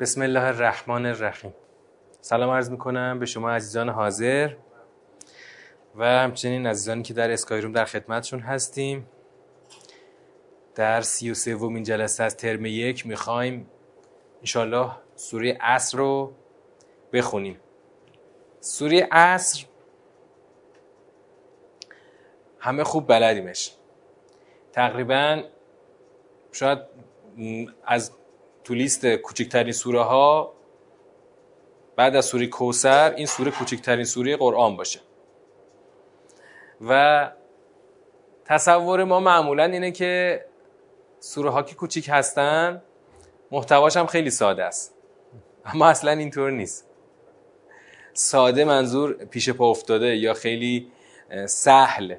بسم الله الرحمن الرحیم. سلام عرض می‌کنم به شما عزیزان حاضر و همچنین عزیزانی که در اسکایروم در خدمتشون هستیم. در سی و سومین جلسه از ترم یک می‌خوایم انشالله سوره عصر رو بخونیم. سوره عصر همه خوب بلدیمش. تقریبا شاید از تو لیست کوچکترین سوره ها بعد از سوره کوسر این سوره کوچکترین سوره قرآن باشه. و تصور ما معمولا اینه که سوره ها که کوچیک هستن محتواش هم خیلی ساده است. اما اصلا اینطور نیست. ساده منظور پیش پا افتاده یا خیلی سهل.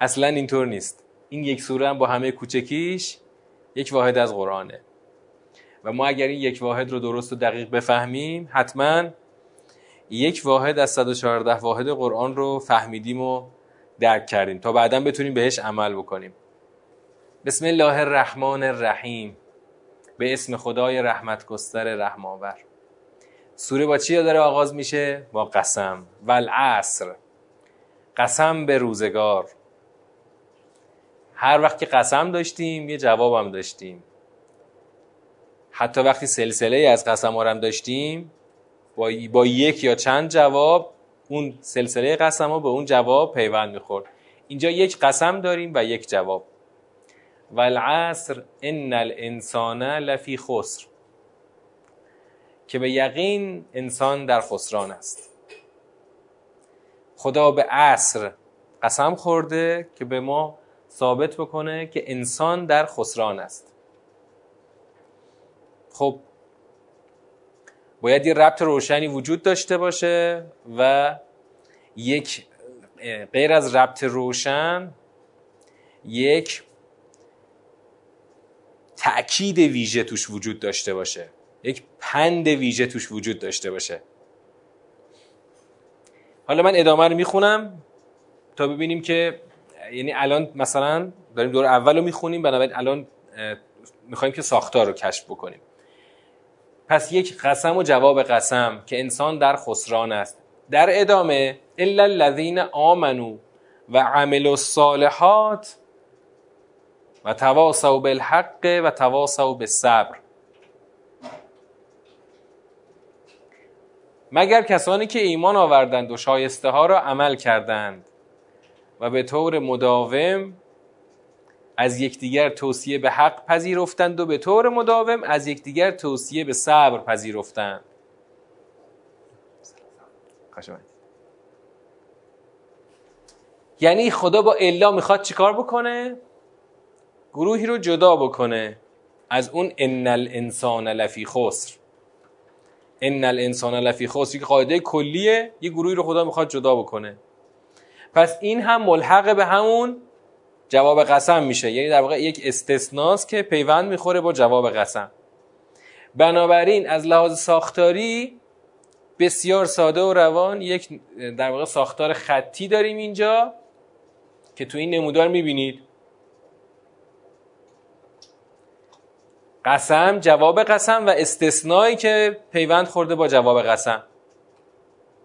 اصلا اینطور نیست. این یک سوره هم با همه کوچکیش یک واحد از قرآنه. و ما اگر این یک واحد رو درست و دقیق بفهمیم حتما یک واحد از 114 واحد قرآن رو فهمیدیم و درک کردیم. تا بعدا بتونیم بهش عمل بکنیم. بسم الله الرحمن الرحیم. به اسم خدای رحمت گستر رحماور سوره با چی داره آغاز میشه؟ با قسم. والعصر. قسم به روزگار. هر وقت که قسم داشتیم یه جوابم داشتیم. حتی وقتی سلسله از قسم هم داشتیم با, با یک یا چند جواب اون سلسله قسم ها به اون جواب پیوند می‌خورد. اینجا یک قسم داریم و یک جواب. والعصر ان الانسان لفی خسر. که به یقین انسان در خسران است. خدا به عصر قسم خورده که به ما ثابت بکنه که انسان در خسران است. خب باید یه ربط روشنی وجود داشته باشه و یک غیر از ربط روشن یک تأکید ویژه توش وجود داشته باشه. یک پند ویژه توش وجود داشته باشه. حالا من ادامه رو می‌خونم تا ببینیم که یعنی الان مثلا داریم دور اول رو می‌خونیم بنابراین الان می‌خوایم که ساختار رو کشف بکنیم. پس یک قسم و جواب قسم که انسان در خسران است. در ادامه الا الذین آمنو و عملوا الصالحات و تواصوا بالحق و تواصوا بالصبر. مگر کسانی که ایمان آوردند و شایسته ها را عمل کردند و به طور مداوم از یکدیگر توصیه به حق پذیرفتند و به طور مداوم از یکدیگر توصیه به صبر پذیرفتند. یعنی خدا با الا می‌خواد چیکار بکنه؟ گروهی رو جدا بکنه. از اون ان الانسان لفی خسر. ان الانسان لفی خسر. که قاعده کلیه. یه گروهی رو خدا می‌خواد جدا بکنه. پس این هم ملحق به همون جواب قسم میشه. یعنی در واقع یک استثناست که پیوند می‌خوره با جواب قسم. بنابراین از لحاظ ساختاری بسیار ساده و روان یک در واقع ساختار خطی داریم اینجا که تو این نمودار می‌بینید. قسم جواب قسم و استثنایی که پیوند خورده با جواب قسم.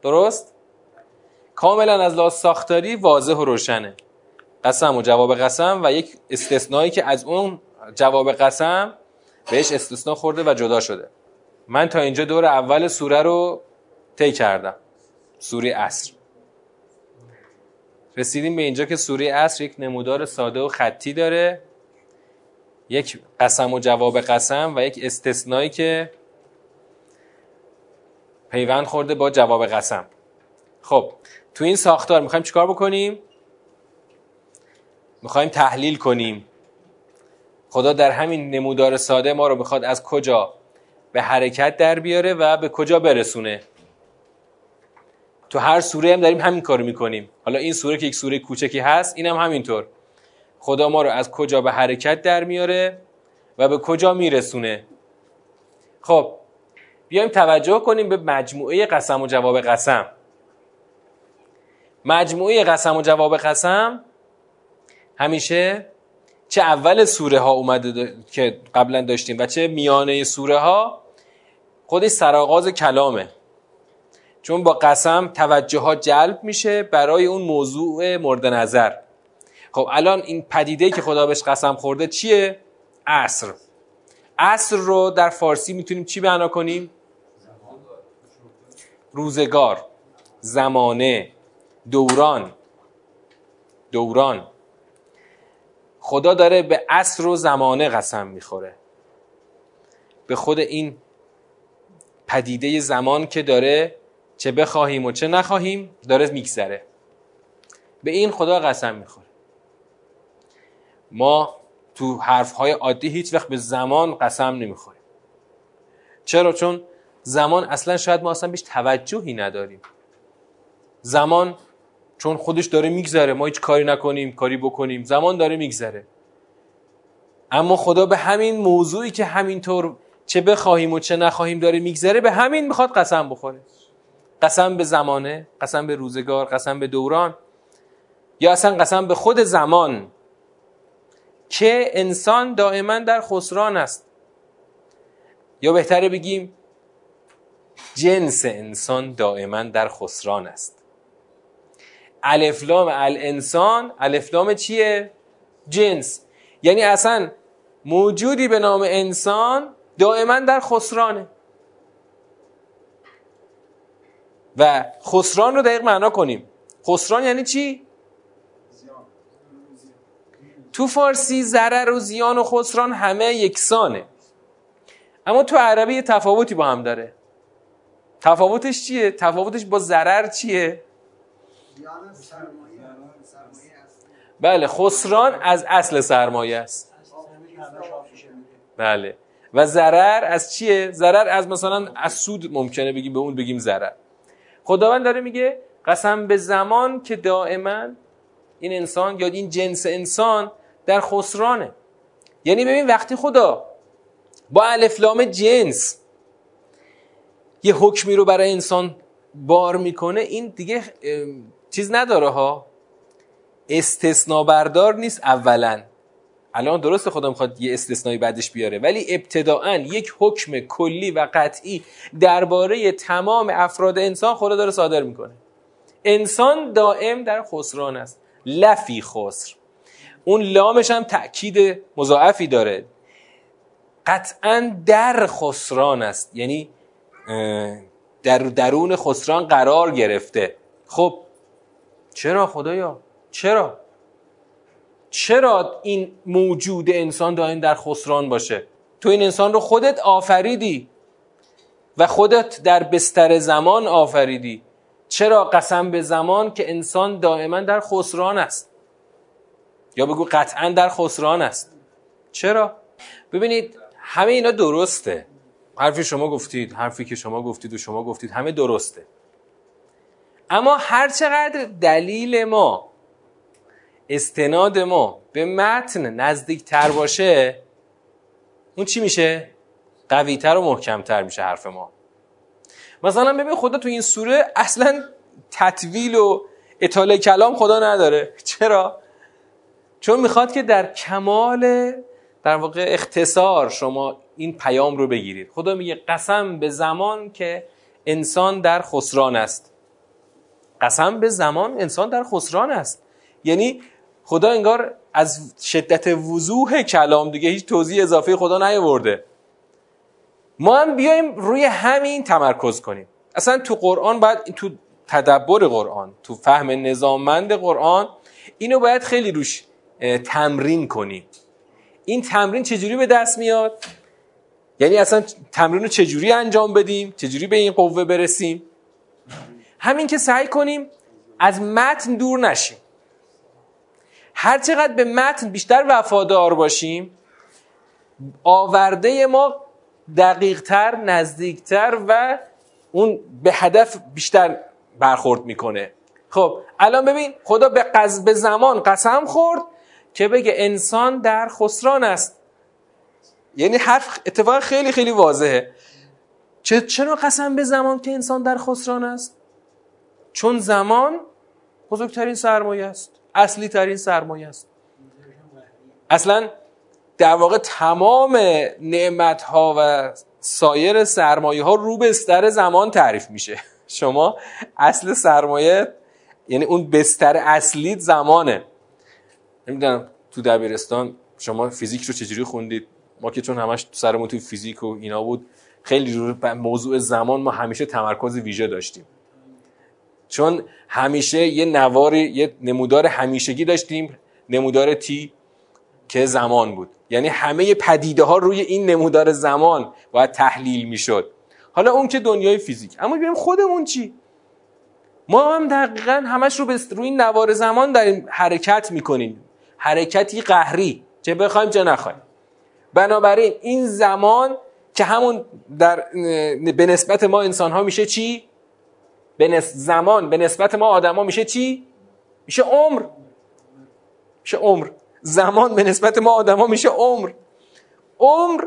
درست؟ کاملا از لحاظ ساختاری واضح و روشنه. قسم و جواب قسم و یک استثنایی که از اون جواب قسم بهش استثنا خورده و جدا شده. من تا اینجا دور اول سوره رو طی کردم. سوره اصر رسیدیم به اینجا که سوره اصر یک نمودار ساده و خطی داره. یک قسم و جواب قسم و یک استثنایی که پیوند خورده با جواب قسم. خب تو این ساختار می‌خوایم چیکار بکنیم؟ می‌خوایم تحلیل کنیم. خدا در همین نمودار ساده ما رو می‌خواد از کجا به حرکت در بیاره و به کجا برسونه. تو هر سوره هم داریم همین کارو می‌کنیم. حالا این سوره که یک سوره کوچکی هست اینم هم همینطور. خدا ما رو از کجا به حرکت در میاره و به کجا میرسونه. خب بیایم توجه کنیم به مجموعه قسم و جواب قسم. مجموعه قسم و جواب قسم همیشه چه اول سوره ها اومده که قبلا داشتیم و چه میانه سوره ها خودش سرآغاز کلامه. چون با قسم توجه ها جلب میشه برای اون موضوع مورد نظر. خب الان این پدیده که خدا بهش قسم خورده چیه؟ عصر. عصر رو در فارسی می‌تونیم چی بیان کنیم؟ روزگار زمانه دوران. دوران. خدا داره به عصر و زمانه قسم می‌خوره. به خود این پدیده زمان که داره چه بخواهیم و چه نخواهیم داره میگذره. به این خدا قسم می‌خوره. ما تو حرفهای عادی هیچ وقت به زمان قسم نمی‌خوریم. چرا؟ چون زمان اصلا شاید ما اصلا بهش توجهی نداریم. زمان چون خودش داره میگذره. ما هیچ کاری نکنیم کاری بکنیم. زمان داره میگذره. اما خدا به همین موضوعی که همینطور چه بخواهیم و چه نخواهیم داره میگذره به همین می‌خواد قسم بخوره. قسم به زمانه قسم به روزگار قسم به دوران یا اصلا قسم به خود زمان که انسان دائما در خسران است. یا بهتره بگیم جنس انسان دائما در خسران است. الفلام الانسان الفلام چیه؟ جنس یعنی اصلا موجودی به نام انسان دائما در خسرانه و خسران رو دقیق معنا کنیم خسران یعنی چی؟ تو فارسی ضرر و زیان و خسران همه یکسانه اما تو عربی تفاوتی با هم داره تفاوتش چیه؟ تفاوتش با ضرر چیه؟ بله خسران از اصل سرمایه است. بله. و ضرر از چیه؟ ضرر از مثلا از سود ممکنه بگیم به اون بگیم ضرر. خداوند داره میگه قسم به زمان که دائما این انسان یا این جنس انسان در خسرانه. یعنی ببین وقتی خدا با الفلام جنس یه حکمی رو برای انسان بار می‌کنه این دیگه چیز نداره ها. استثنا بردار نیست اولا. الان درست خدا می‌خواد یه استثنایی بعدش بیاره ولی ابتداعا یک حکم کلی و قطعی درباره تمام افراد انسان خدا داره صادر می‌کنه. انسان دائم در خسران است. لفی خسر. اون لامش هم تأکید مضاعفی داره. قطعا در خسران است. یعنی در درون خسران قرار گرفته. خب چرا خدایا؟ چرا؟ چرا این موجود انسان دائم در خسران باشه؟ تو این انسان رو خودت آفریدی و خودت در بستر زمان آفریدی. چرا قسم به زمان که انسان دائما در خسران است؟ یا بگو قطعا در خسران است. چرا؟ ببینید همه اینا درسته. حرفی شما گفتید حرفی که شما گفتید و شما گفتید همه درسته. اما هر چقدر دلیل ما استناد ما به متن نزدیکتر باشه اون چی میشه؟ قویتر و محکمتر میشه حرف ما مثلا ببین خدا تو این سوره اصلا تطویل و اطاله کلام خدا نداره چرا؟ چون می‌خواد که در کمال در واقع اختصار شما این پیام رو بگیرید خدا میگه قسم به زمان که انسان در خسران است قسم به زمان انسان در خسران است. یعنی خدا انگار از شدت وضوح کلام دیگه هیچ توضیح اضافه خدا نیاورده. ما هم بیایم روی همین تمرکز کنیم. اصلا تو قرآن باید تو تدبر قرآن تو فهم نظاممند قرآن اینو باید خیلی روش تمرین کنیم. این تمرین چجوری به دست میاد؟ یعنی اصلا تمرین رو چجوری انجام بدیم؟ چجوری به این قوه برسیم؟ همین که سعی کنیم از متن دور نشیم. هر چقدر به متن بیشتر وفادار باشیم آورده ما دقیقتر نزدیکتر و اون به هدف بیشتر برخورد می‌کنه. خب الان ببین خدا به, قز... به زمان قسم خورد که بگه انسان در خسران است. یعنی حرف اتفاق خیلی خیلی واضحه. چرا قسم به زمان که انسان در خسران است؟ چون زمان بزرگترین سرمایه است اصلی ترین سرمایه است. اصلا در واقع تمام نعمت ها و سایر سرمایه ها رو بستر زمان تعریف میشه. شما اصل سرمایه یعنی اون بستر اصلی زمانه. نمی‌دونم تو دبیرستان شما فیزیک رو چجوری خوندید؟ ما که چون همش سرمون تو فیزیک و اینا بود خیلی رو موضوع زمان ما همیشه تمرکز ویژه داشتیم. چون همیشه یه نوار یه نمودار همیشگی داشتیم نمودار تی که زمان بود. یعنی همه پدیده ها روی این نمودار زمان باید تحلیل می‌شد. حالا اون که دنیای فیزیک. اما ببینیم خودمون چی؟ ما هم دقیقا همش رو روی نوار زمان داریم حرکت می‌کنیم. حرکتی قهری چه بخوایم چه نخوایم. بنابراین این زمان که همون در به نسبت ما انسان ها میشه چی؟ به زمان به نسبت ما آدما میشه چی؟ میشه عمر. میشه عمر. زمان به نسبت ما آدما میشه عمر. عمر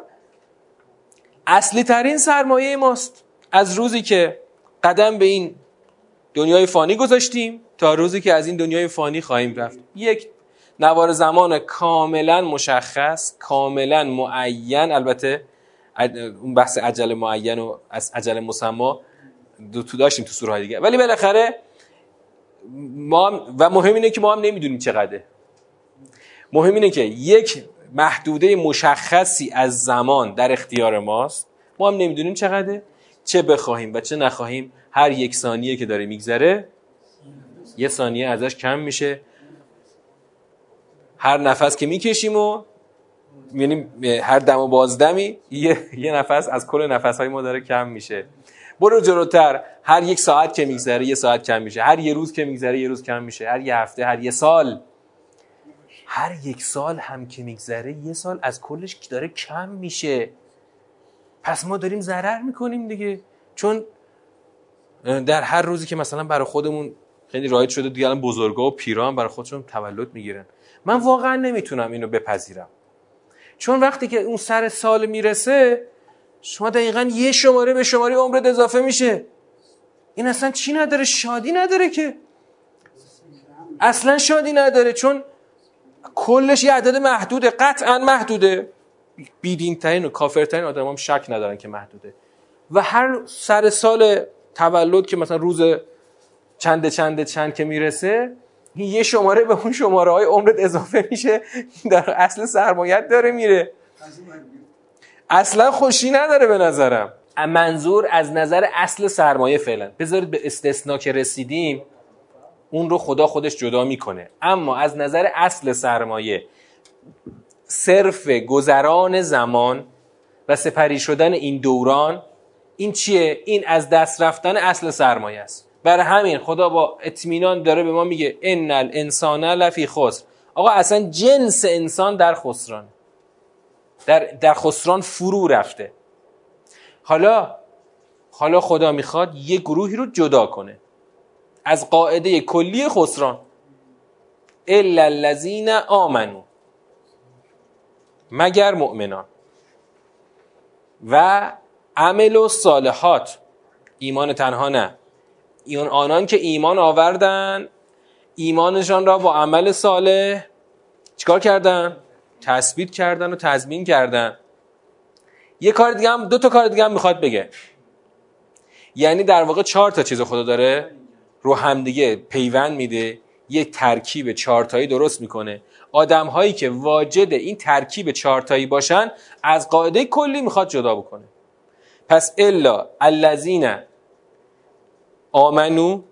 اصلی ترین سرمایه ماست. از روزی که قدم به این دنیای فانی گذاشتیم تا روزی که از این دنیای فانی خواهیم رفت. یک نوار زمان کاملا مشخص کاملا معین. البته اون بحث عجل معین و از عجل مسما دو تو داشتیم تو سوره دیگه. ولی بالاخره ما و مهم اینه که ما هم نمی‌دونیم چقدره. مهم اینه که یک محدوده مشخصی از زمان در اختیار ماست. ما هم نمی‌دونیم چقدره. چه بخواهیم و چه نخواهیم هر یک ثانیه که داره میگذره یه ثانیه ازش کم میشه. هر نفس که می‌کشیم و یعنی هر دم و بازدمی یه, یه نفس از کل نفس های ما داره کم میشه. برو جلوتر. هر یک ساعت که میگذره یه ساعت کم میشه. هر یه روز که میگذره یه روز کم میشه. هر یه هفته هر یه سال. هر یک سال هم که میگذره یه سال از کلش داره کم میشه. پس ما داریم ضرر می‌کنیم دیگه. چون در هر روزی که مثلا برای خودمون خیلی رایت شده دیگه الان بزرگا و پیران برای خودشون تولد می‌گیرن. من واقعا نمی‌تونم اینو بپذیرم. چون وقتی که اون سر سال می‌رسه شما دقیقا یه شماره به شماره عمرت اضافه میشه. این اصلا چی نداره؟ شادی نداره که. اصلا شادی نداره چون کلش یه عدد محدوده قطعا محدوده. بیدین ترین و کافر ترین آدم هم شک ندارن که محدوده. و هر سر سال تولد که مثلا روز چند چند چند که می‌رسه یه شماره به اون شماره های عمرت اضافه میشه. در اصل سرمایت داره میره. اصلا خوشی نداره به نظرم. منظور از نظر اصل سرمایه فعلا. بذارید به استثنا که رسیدیم اون رو خدا خودش جدا می‌کنه. اما از نظر اصل سرمایه صرف گذران زمان و سپری شدن این دوران این چیه؟ این از دست رفتن اصل سرمایه است. برای همین خدا با اطمینان داره به ما میگه ان الانسان لفی خسر. آقا اصلا جنس انسان در خسران. در, در خسران فرو رفته. حالا حالا خدا می‌خواد یه گروهی رو جدا کنه. از قاعده کلی خسران. الا الذین آمنو مگر مؤمنان. و عمل و صالحات ایمان تنها نه. ایمان آنان که ایمان آوردن ایمانشان را با عمل صالح چیکار کردن؟ تثبیت کردن و تضمین کردن. یه کار دیگه هم دو تا کار دیگه هم می‌خواد بگه. یعنی در واقع چهار تا چیز خدا داره رو همدیگه پیوند میده. یه ترکیب چهارتایی درست می‌کنه. آدم هایی که واجد این ترکیب چهارتایی باشن از قاعده کلی می‌خواد جدا بکنه. پس الا الذین آمنو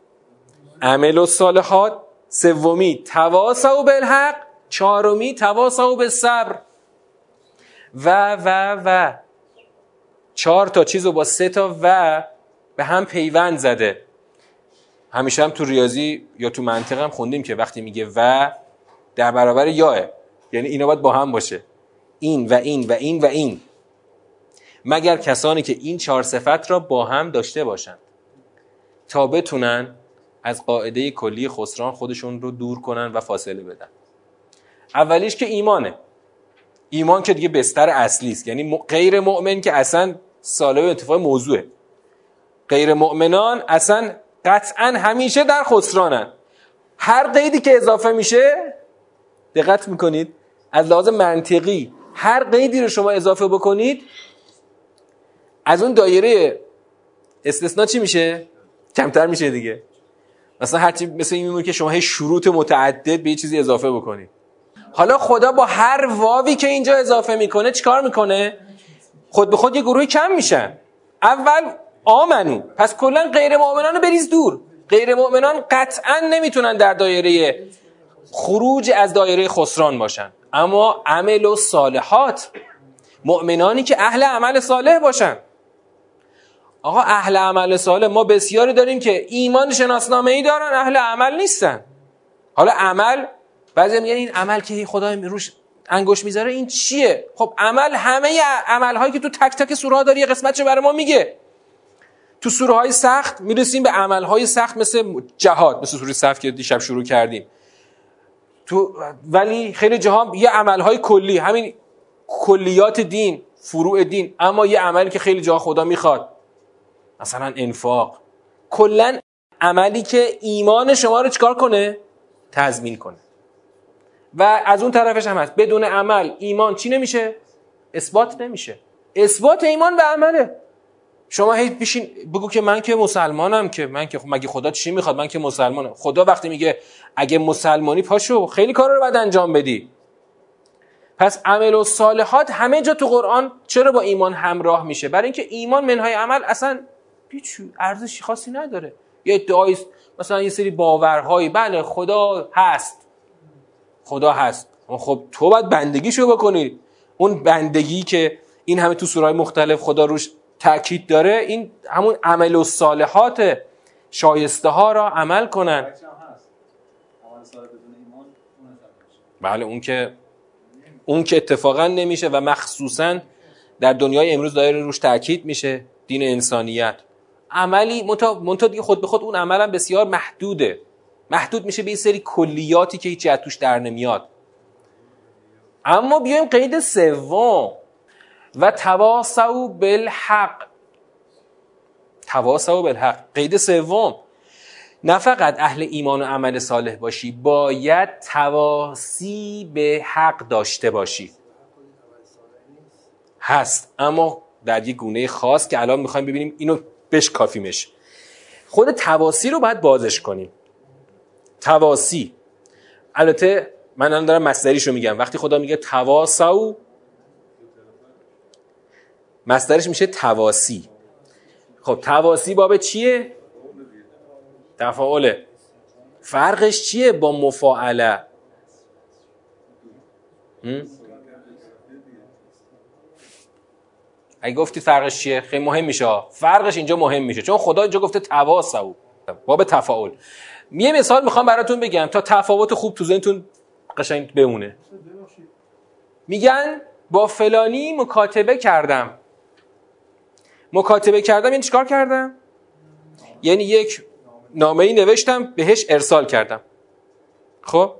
عمل و صالحات سومی تواصوا بالحق چهارمی تواصوا بالصبر و و و. چهار تا چیز با سه تا و به هم پیوند زده. همیشه هم تو ریاضی یا تو منطق هم خوندیم که وقتی میگه و در برابر یاه یعنی اینا باید با هم باشه. این و این و این و این. مگر کسانی که این چهار صفت را با هم داشته باشند تا بتونن از قاعده کلی خسران خودشون رو دور کنن و فاصله بدن. اولیش که ایمانه. ایمان که دیگه بستر اصلی است. یعنی غیر مؤمن که اصلا سالب انتفاع موضوعه. غیر مؤمنان اصلا قطعا همیشه در خسرانن. هر قیدی که اضافه میشه دقت می‌کنید از لحاظ منطقی هر قیدی رو شما اضافه بکنید از اون دایره استثناء چی میشه؟ کمتر میشه دیگه. مثلا هرچی مثل این میمونه که شما هی شروط متعدد به یه چیزی اضافه بکنید. حالا خدا با هر واوی که اینجا اضافه می‌کنه چیکار می‌کنه؟ خود به خود یه گروهی کم میشن. اول آمنو پس کلا غیر مؤمنان رو بریز دور. غیر مؤمنان قطعا نمی‌تونن در دایره خروج از دایره خسران باشن. اما عمل و صالحات. مؤمنانی که اهل عمل صالح باشن. آقا اهل عمل صالح ما بسیاری داریم که ایمان شناسنامه ای دارن اهل عمل نیستن. حالا عمل بعضی میگن این عمل که خدا روش انگوش می‌ذاره این چیه؟ خب عمل همه عمل هایی که تو تک تک سوره داری یه قسمت چه برای ما میگه؟ تو سوره های سخت می‌رسیم به عمل های سخت مثل جهاد مثل سوره صف که دیشب شروع کردیم. تو ولی خیلی جاها یه عمل های کلی همین کلیات دین فروع دین اما یه عملی که خیلی جاها خدا می‌خواد. مثلا انفاق. کلا عملی که ایمان شما رو چکار کنه؟ تضمین کنه. و از اون طرفش هم هست. بدون عمل ایمان چی نمیشه؟ اثبات نمیشه. اثبات ایمان به عمله. شما هی بشین بگو که من که مسلمانم که من که مگه خدا چی می‌خواد؟ من که مسلمانم. خدا وقتی میگه اگه مسلمانی پاشو خیلی کار رو باید انجام بدی. پس عمل و صالحات همه جا تو قرآن چرا با ایمان همراه میشه؟ برای اینکه ایمان منهای عمل اصلا هیچ ارزشی خاصی نداره. یه ادعای مثلا یه سری باورهایی. بله خدا هست. خدا هست. خب تو باید بندگیشو بکنی. اون بندگی که این همه تو سورهای مختلف خدا روش تاکید داره این همون عمل و صالحات شایسته ها را عمل کنن. بله اون که اون که اتفاقا نمیشه و مخصوصا در دنیای امروز داره روش تاکید میشه دین انسانیت. عملی منتها دیگه خود به خود اون عملا بسیار محدوده. محدود میشه به این سری کلیاتی که هیچی از توش در نمیاد. اما بیایم قید سوم. و تواسو بالحق. تواسو بالحق. قید سوم. نه فقط اهل ایمان و عمل صالح باشی باید تواسی به حق داشته باشی. هست. اما در یک گونه خاص که الان می‌خوایم ببینیم اینو بش کافیمش خود تواسی رو باید بازش کنیم. تواسی البته من الان دارم مصدریش میگم. وقتی خدا میگه تواسو مصدرش میشه تواسی خب تواسی باب چیه؟ تفاعله. فرقش چیه با مفاعله؟ اگه گفتی فرقش چیه؟ خیلی مهم میشه فرقش اینجا مهم میشه. چون خدا اینجا گفته تواسو باب تفاعل. یه مثال می‌خوام براتون بگم تا تفاوت خوب تو ذهنتون قشنگ بمونه. میگن با فلانی مکاتبه کردم. مکاتبه کردم یعنی چیکار کردم؟ یعنی یک نامه ای نوشتم بهش ارسال کردم. خب؟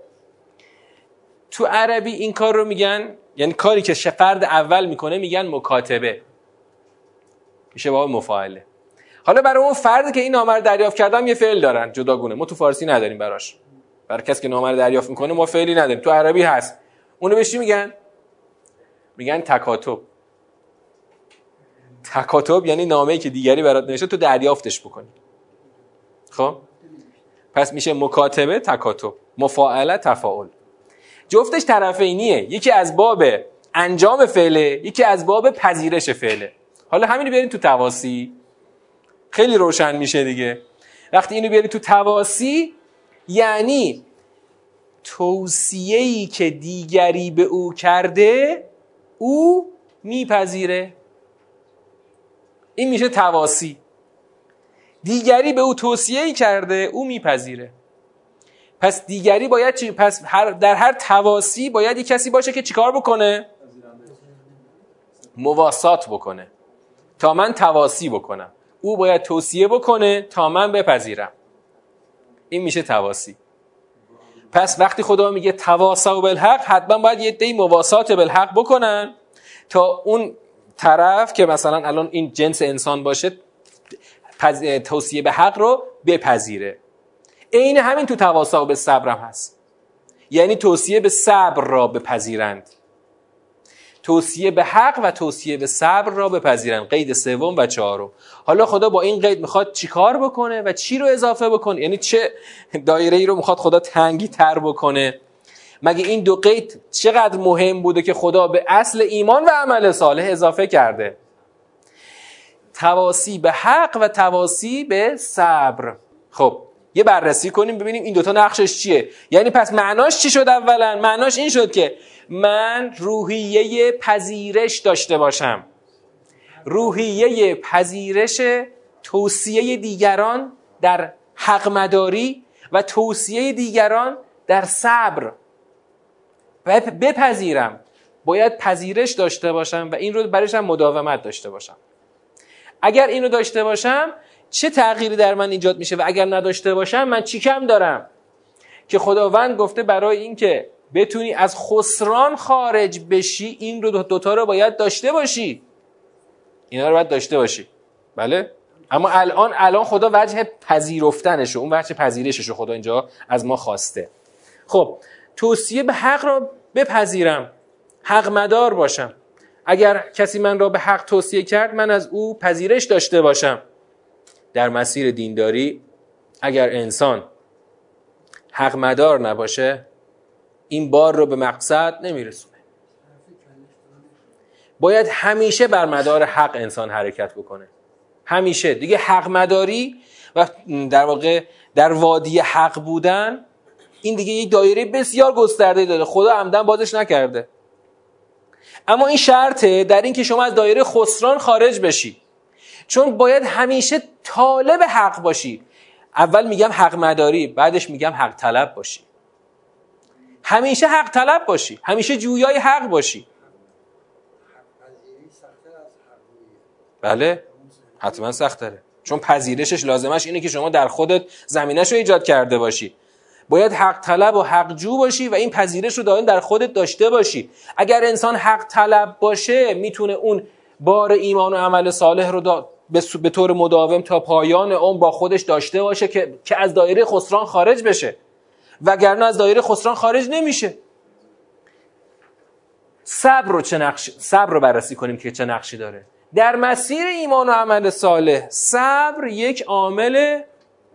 تو عربی این کار رو میگن یعنی کاری که فرد اول می‌کنه میگن مکاتبه. میشه باب مفاعله. حالا برای اون فردی که این نامه رو دریافت کردم یه فعل دارن. جداگونه. ما تو فارسی نداریم براش. برای کسی که نامه رو دریافت می‌کنه ما فعلی نداریم. تو عربی هست. اونو بهش میگن؟ میگن تکاتب. تکاتب یعنی نامه‌ای که دیگری برات نوشته تو دریافتش بکنی. خب؟ پس میشه مکاتبه تکاتب. مفاعله تفاعل. جفتش طرفینیه. یکی از باب انجام فعله یکی از باب پذیرش فعله. حالا همینو بیارین تو تواسی. خیلی روشن میشه دیگه. وقتی اینو بیاری تو تواسی یعنی توصیه‌ای که دیگری به او کرده او میپذیره. این میشه تواسی. دیگری به او توصیه کرده او میپذیره. پس دیگری باید چی؟ پس هر در هر تواسی باید یک کسی باشه که چیکار بکنه؟ مواسات بکنه. تا من تواسی بکنم. او باید توصیه بکنه تا من بپذیرم. این میشه تواسی. پس وقتی خدا میگه تواسا و بالحق حتما باید یه دی مواسات بالحق بکنن تا اون طرف که مثلا الان این جنس انسان باشه توصیه به حق رو بپذیره. عین همین تو تواسا و به صبرم هست. یعنی توصیه به صبر را بپذیرند. توصیه به حق و توصیه به صبر را بپذیرن. قید سوم و چهارم. حالا خدا با این قید می‌خواد چیکار بکنه و چی رو اضافه بکنه؟ یعنی چه دایره ای رو می‌خواد خدا تنگی تر بکنه؟ مگه این دو قید چقدر مهم بوده که خدا به اصل ایمان و عمل صالح اضافه کرده؟ تواسی به حق و تواسی به صبر. خب یه بررسی کنیم ببینیم این دوتا نقشش چیه. یعنی پس معناش چی شد اولا؟ معناش این شد که من روحیه پذیرش داشته باشم. روحیه پذیرش توصیه دیگران در حق مداری و توصیه دیگران در صبر. بپذیرم. باید پذیرش داشته باشم و این رو برایش هم مداومت داشته باشم. اگر اینو داشته باشم چه تغییری در من ایجاد میشه؟ و اگر نداشته باشم من چی کم دارم؟ که خداوند گفته برای اینکه بتونی از خسران خارج بشی این رو دوتا رو باید داشته باشی. اینا رو باید داشته باشی. بله؟ اما الان الان خدا وجه پذیرفتنش اون وجه پذیرشش خدا اینجا از ما خواسته. خب توصیه به حق را بپذیرم. حق مدار باشم. اگر کسی من را به حق توصیه کرد من از او پذیرش داشته باشم. در مسیر دینداری اگر انسان حق مدار نباشه این بار رو به مقصد نمیرسونه. باید همیشه بر مدار حق انسان حرکت بکنه. همیشه. دیگه حق مداری و در واقع در وادی حق بودن این دیگه یک دایره بسیار گسترده داره خدا عمدن بازش نکرده. اما این شرطه در این که شما از دایره خسران خارج بشی. چون باید همیشه طالب حق باشی. اول میگم حق مداری بعدش میگم حق طلب باشی. همیشه حق طلب باشی. همیشه جویای حق باشی. بله. حتما سخت داره چون پذیرشش لازمش اینه که شما در خودت زمینش رو ایجاد کرده باشی. باید حق طلب و حق جو باشی و این پذیرش رو دائم در خودت داشته باشی. اگر انسان حق طلب باشه می‌تونه اون بار ایمان و عمل صالح رو به طور مداوم تا پایان اون با خودش داشته باشه که, که از دایره خسران خارج بشه. وگرنه از دایره خسران خارج نمیشه. صبر رو چه نقش صبر رو بررسی کنیم که چه نقشی داره. در مسیر ایمان و عمل صالح صبر یک عامل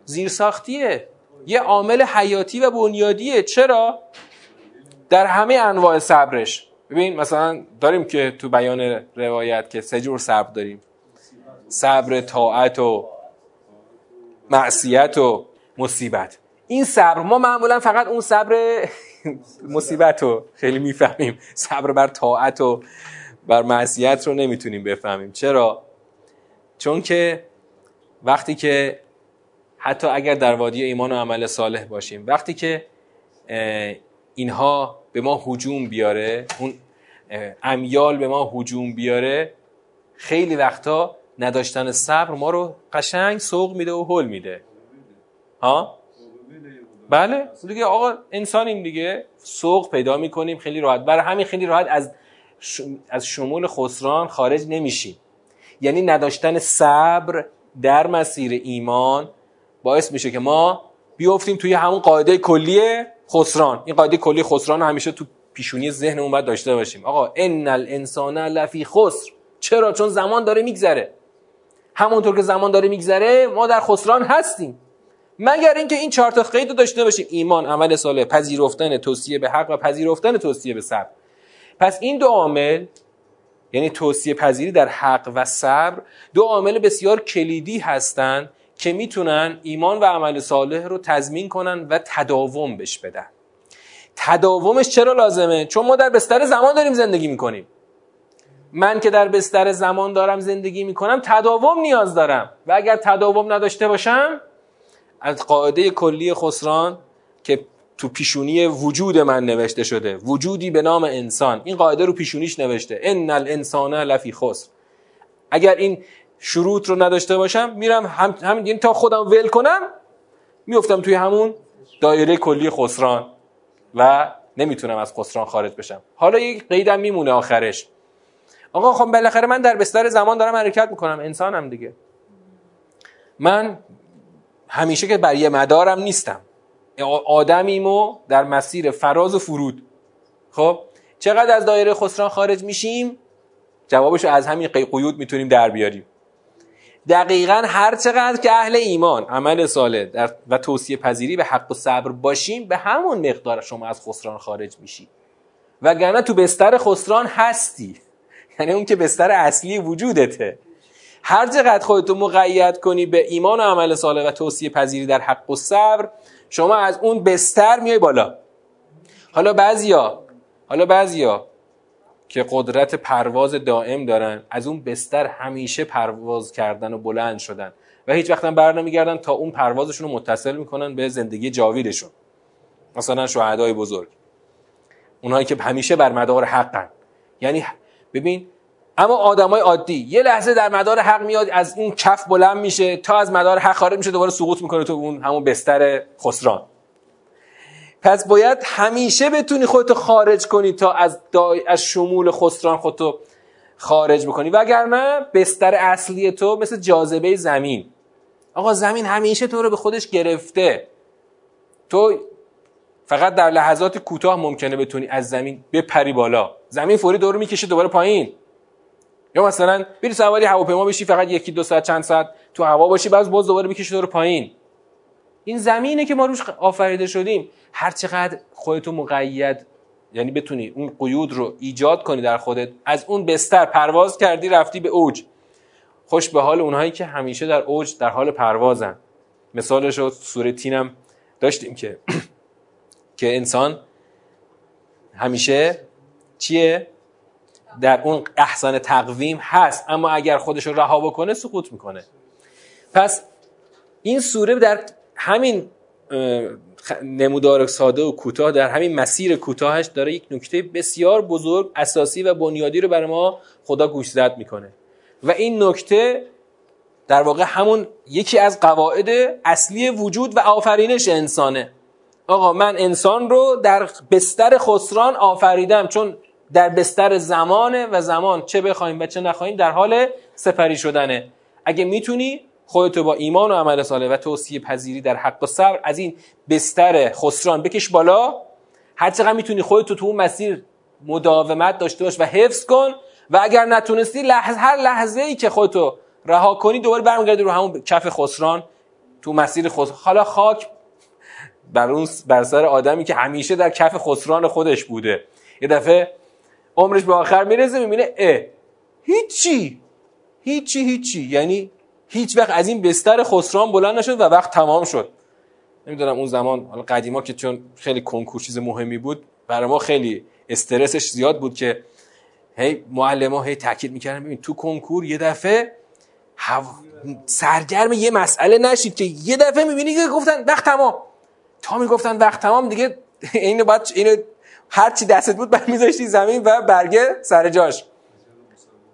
زیرساختیه. یه عامل حیاتی و بنیادیه. چرا؟ در همه انواع صبرش. ببین مثلا داریم که تو بیان روایت که سه جور صبر داریم. صبر طاعت و معصیت و مصیبت. این صبر ما معمولا فقط اون صبر مصیبت رو خیلی می‌فهمیم. صبر بر طاعت و بر معصیت رو نمی‌تونیم بفهمیم. چرا؟ چون که وقتی که حتی اگر در وادی ایمان و عمل صالح باشیم وقتی که اینها به ما حجوم بیاره اون امیال به ما حجوم بیاره خیلی وقتا نداشتن صبر ما رو قشنگ سوق میده و حل میده. ها؟ بله. دیگه آقا انسانیم دیگه. سوق پیدا می‌کنیم خیلی راحت. برای همین خیلی راحت از از شمول خسران خارج نمیشیم. یعنی نداشتن صبر در مسیر ایمان باعث میشه که ما بیفتیم توی همون قاعده کلی خسران. این قاعده کلی خسران همیشه تو پیشونی ذهنمون باید داشته باشیم. آقا ان الانسان لفی خسر. چرا؟ چون زمان داره میگذره. همونطور که زمان داره میگذره ما در خسران هستیم. مگر اینکه این چهار تا قید داشته باشیم. ایمان عمل صالح پذیرفتن توصیه به حق و پذیرفتن توصیه به صبر. پس این دو عامل یعنی توصیه پذیری در حق و صبر دو عامل بسیار کلیدی هستند که می‌تونن ایمان و عمل صالح رو تضمین کنن و تداوم بش بدن. تداومش چرا لازمه؟ چون ما در بستر زمان داریم زندگی می‌کنیم. من که در بستر زمان دارم زندگی می‌کنم تداوم نیاز دارم. و اگر تداوم نداشته باشم از قاعده کلی خسران که تو پیشونی وجود من نوشته شده. وجودی به نام انسان. این قاعده رو پیشونیش نوشته. ان الانسان لفی خسر. اگر این شروط رو نداشته باشم میرم هم, هم یعنی تا خودم ول کنم میفتم توی همون دایره کلی خسران و نمی‌تونم از خسران خارج بشم. حالا یک قیدم میمونه آخرش. آقا خب بالاخره من در بستر زمان دارم حرکت می‌کنم. انسانم دیگه. من همیشه که بر یه مدارم نیستم. آدمیم و در مسیر فراز و فرود. خب؟ چقدر از دایره خسران خارج میشیم؟ جوابش رو از همین قیود می‌تونیم در بیاریم. دقیقا هر چقدر که اهل ایمان عمل صالح و توصیه پذیری به حق و صبر باشیم به همون مقدار شما از خسران خارج میشی. وگرنه تو بستر خسران هستی. یعنی اون که بستر اصلی وجودته. هر چقدر خودتو مقید کنی به ایمان و عمل صالح و توصیه پذیری در حق و صبر شما از اون بستر میای بالا. حالا بعضیا حالا بعضیا که قدرت پرواز دائم دارن از اون بستر همیشه پرواز کردن و بلند شدن و هیچ وقت بر نمیگردن تا اون پروازشون رو متصل می‌کنن به زندگی جاویدشون. مثلا شهدای بزرگ. اونایی که همیشه بر مدار حقن. یعنی ببین اما آدمای عادی. یه لحظه در مدار حق میاد از این کف بلند میشه تا از مدار حق خارج میشه دوباره سقوط می‌کنه تو اون همون بستر خسران. پس باید همیشه بتونی خودتو خارج کنی تا از, از شمول خسران خودتو خارج بکنی. وگرنه بستر اصلی تو مثل جاذبه زمین. آقا زمین همیشه تو رو به خودش گرفته. تو فقط در لحظات کوتاه ممکنه بتونی از زمین بپری بالا. زمین فوری دور می‌کشه دوباره پایین. یا مثلا بری سواری هواپیما بشی فقط یکی دو ساعت چند ساعت تو هوا باشی بعد باز دوباره می‌کشه دور پایین. این زمینه که ما روش آفریده شدیم. هر چقدر خودتو مقید یعنی بتونی اون قیود رو ایجاد کنی در خودت از اون بستر پرواز کردی رفتی به اوج. خوش به حال اونهایی که همیشه در اوج در حال پروازن. مثالش رو سوره تینم داشتیم که که انسان همیشه چیه؟ در اون احسان تقویم هست اما اگر خودش رو رها بکنه سقوط می‌کنه. پس این سوره در همین نمودار ساده و کوتاه در همین مسیر کوتاهش داره یک نکته بسیار بزرگ اساسی و بنیادی رو برای ما خدا گوشزد می‌کنه. و این نکته در واقع همون یکی از قواعد اصلی وجود و آفرینش انسانه. آقا من انسان رو در بستر خسران آفریدم چون در بستر زمانه و زمان چه بخوایم و چه نخواهیم در حال سپری شدنه. اگه می‌تونی خودتو با ایمان و عمل صالح و توصیه پذیری در حق و صبر از این بستر خسران بکش بالا. هر چقدر می‌تونی خودتو تو اون مسیر مداومت داشته باش و حفظ کن و اگر نتونستی لحظه هر لحظه ای که خودتو رها کنی دوباره برمیگردی رو همون کف خسران تو مسیر خسران حالا خاک بر اون بر سر آدمی که همیشه در کف خسران خودش بوده. یه دفعه عمرش به آخر می‌رسه می‌بینه اه هیچی. هیچی هیچی. یعنی هیچ وقت از این بستر خسران بلند نشد و وقت تمام شد. نمی‌دونم اون زمان حالا قدیما که چون خیلی کنکور چیز مهمی بود برای ما خیلی استرسش زیاد بود که هی معلم ها هی تاکید می‌کردن ببین تو کنکور یه دفعه سرگرم یه مسئله نشید که یه دفعه می‌بینی که گفتن وقت تمام. تا می‌گفتن وقت تمام دیگه اینو باید اینو هر چی دستت بود بعد میذاشتی زمین و برگه سر جاش.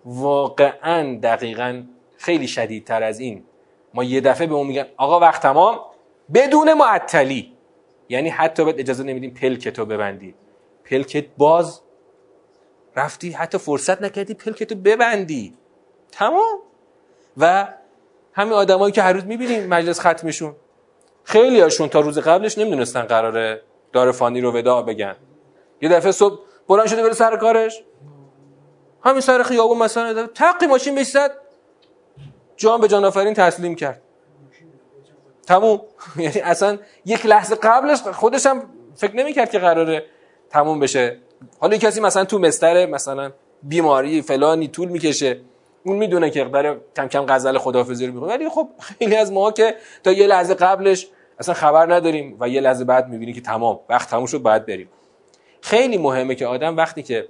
واقعا دقیقا خیلی شدیدتر از این. ما یه دفعه به اون میگن آقا وقت تمام؟ بدون معطلی. یعنی حتی بهت اجازه نمیدیم پلکتو ببندی. پلکت باز رفتی حتی فرصت نکردی پلکتو ببندی. تمام. و همین آدمایی که هر روز می‌بینیم مجلس ختمشون خیلی هاشون تا روز قبلش نمی‌دونستن قراره دار فانی رو وداع بگن. یه دفعه صبح بلند شده بره سر کارش. همین سر خیابون مثلا تقی ماشین بشید جان به جان تسلیم کرد. تموم. یعنی اصلا یک لحظه قبلش خودش هم فکر نمی‌کرد که قراره تموم بشه. حالا کسی مثلا تو مستر مثلا بیماری فلانی طول می‌کشه. اون می‌دونه که داره کم کم غزل خدافظی رو می‌کنه. ولی خب خیلی از ما که تا یه لحظه قبلش اصلا خبر نداریم و یه لحظه بعد می‌بینی که تمام. وقت تموم شد باید بریم. خیلی مهمه که آدم وقتی که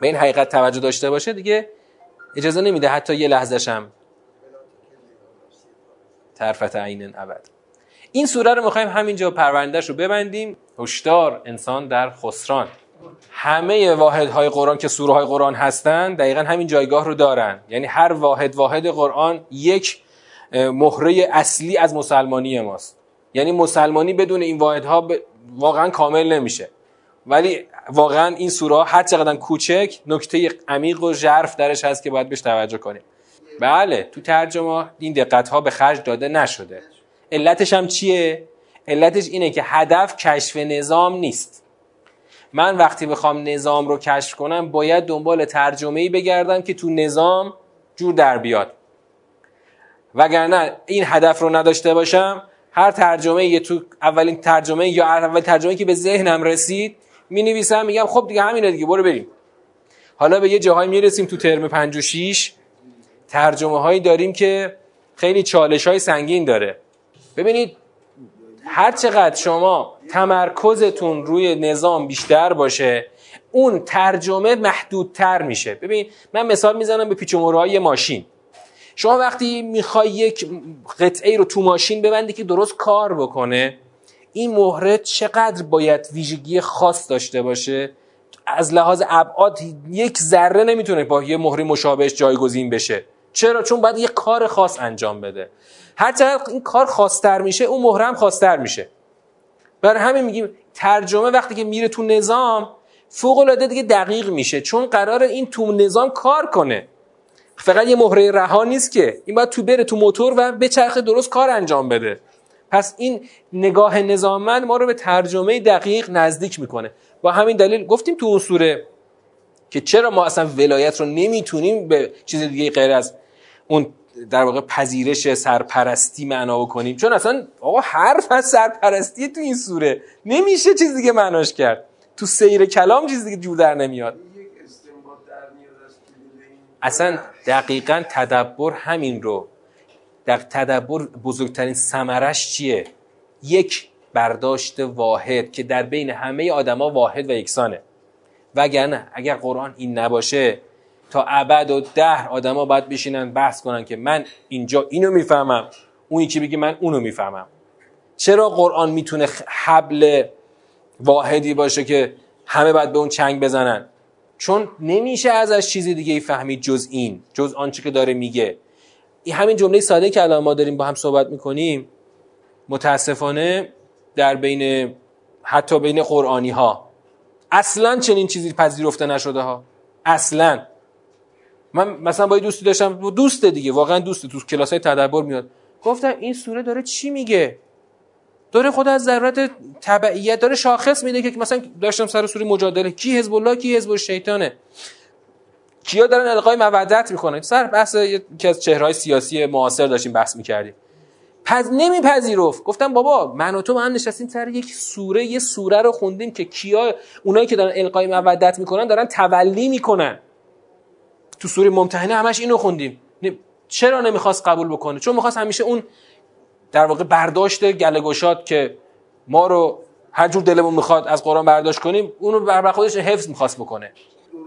به این حقیقت توجه داشته باشه دیگه اجازه نمیده حتی یه لحظه هم طرفت عین ابد. این سوره رو می‌خوایم همینجا پروندهش رو ببندیم. هشدار انسان در خسران. همه واحدهای قرآن که سوره های قرآن هستن دقیقا همین جایگاه رو دارن. یعنی هر واحد واحد قرآن یک مهره اصلی از مسلمانی ماست. یعنی مسلمانی بدون این واحدها واقعا کامل نمیشه. ولی واقعا این سوره هر چقدر کوچک نکته عمیق و ژرف درش هست که باید بهش توجه کنیم. بله تو ترجمه این دقت ها به خرج داده نشده. علتش هم چیه؟ علتش اینه که هدف کشف نظام نیست. من وقتی بخوام نظام رو کشف کنم باید دنبال ترجمه ای بگردم که تو نظام جور در بیاد. وگرنه این هدف رو نداشته باشم هر ترجمه یه تو اولین ترجمه یا اول ترجمه که به ذهنم رسید می نویسم میگم خب دیگه همینه دیگه برو بریم. حالا به یه جاهایی می‌رسیم تو ترم 5 و 6 ترجمه هایی داریم که خیلی چالش های سنگین داره. ببینید هر چقدر شما تمرکزتون روی نظام بیشتر باشه اون ترجمه محدودتر میشه. ببین من مثال می‌زنم به پیچ و ماشین. شما وقتی می‌خوای یک قطعه رو تو ماشین ببندی که درست کار بکنه این مهره چقدر باید ویژگی خاص داشته باشه؟ از لحاظ ابعاد یک ذره نمی‌تونه با یه مهره مشابهش جایگزین بشه. چرا؟ چون باید یه کار خاص انجام بده. هر چقدر این کار خاصتر میشه اون مهره هم خاصتر میشه. برای همین میگیم ترجمه وقتی که میره تو نظام فوق العاده دیگه دقیق میشه. چون قرار این تو نظام کار کنه. فقط یه مهره رها نیست که. این باید تو بره تو موتور و به چرخ درست کار انجام بده. پس این نگاه نظاممند ما رو به ترجمه دقیق نزدیک می‌کنه. با همین دلیل گفتیم تو اون سوره که چرا ما اصلا ولایت رو نمی‌تونیم به چیز دیگه غیر از اون در واقع پذیرش سرپرستی معنا بکنیم؟ چون اصلا آقا حرف از سرپرستی تو این سوره نمیشه چیز دیگه معناش کرد. تو سیر کلام چیز دیگه جور در نمیاد. اصلا دقیقا تدبر همین رو در تدبر بزرگترین سمرش چیه؟ یک برداشت واحد که در بین همه آدما واحد و یکسانه. وگرنه اگر قرآن این نباشه تا ابد و ده آدما باید بشینن بحث کنن که من اینجا اینو می‌فهمم اون یکی بگه من اونو می‌فهمم. چرا قرآن می‌تونه حبل واحدی باشه که همه باید به اون چنگ بزنن؟ چون نمیشه ازش چیزی دیگه فهمید جز این جز آنچه که داره میگه. این همین جمله ساده که الان ما داریم با هم صحبت می‌کنیم متاسفانه در بین حتی بین قرآنی ها اصلا چنین چیزی پذیرفته نشده ها اصلا. من مثلا با دوستی داشتم دوست دیگه واقعا دوست تو کلاس های تدبر میاد. گفتم این سوره داره چی میگه؟ داره خود از ضرورت تبعیت داره شاخص میده که مثلا داشتم سر سوره مجادله کی حزب الله کی حزب الشیطانه. کیا دارن القای مودت می‌کنن. سر بحث یکی از چهرهای سیاسی معاصر داشتیم بحث می‌کردیم. پس نمیپذیرفت. گفتم بابا من و تو با هم نشستیم سر یک سوره یه سوره رو خوندیم که کیا اونایی که دارن القای مودت می‌کنن دارن تولی می‌کنن. تو سوره ممتحنه همش اینو خوندیم. چرا نمی‌خواست قبول بکنه؟ چون می‌خواست همیشه اون در واقع برداشت گلگشات که ما رو هر جور دلمون می‌خواد از قرآن برداشت کنیم اونو بر خودش حفظ می‌خواست بکنه.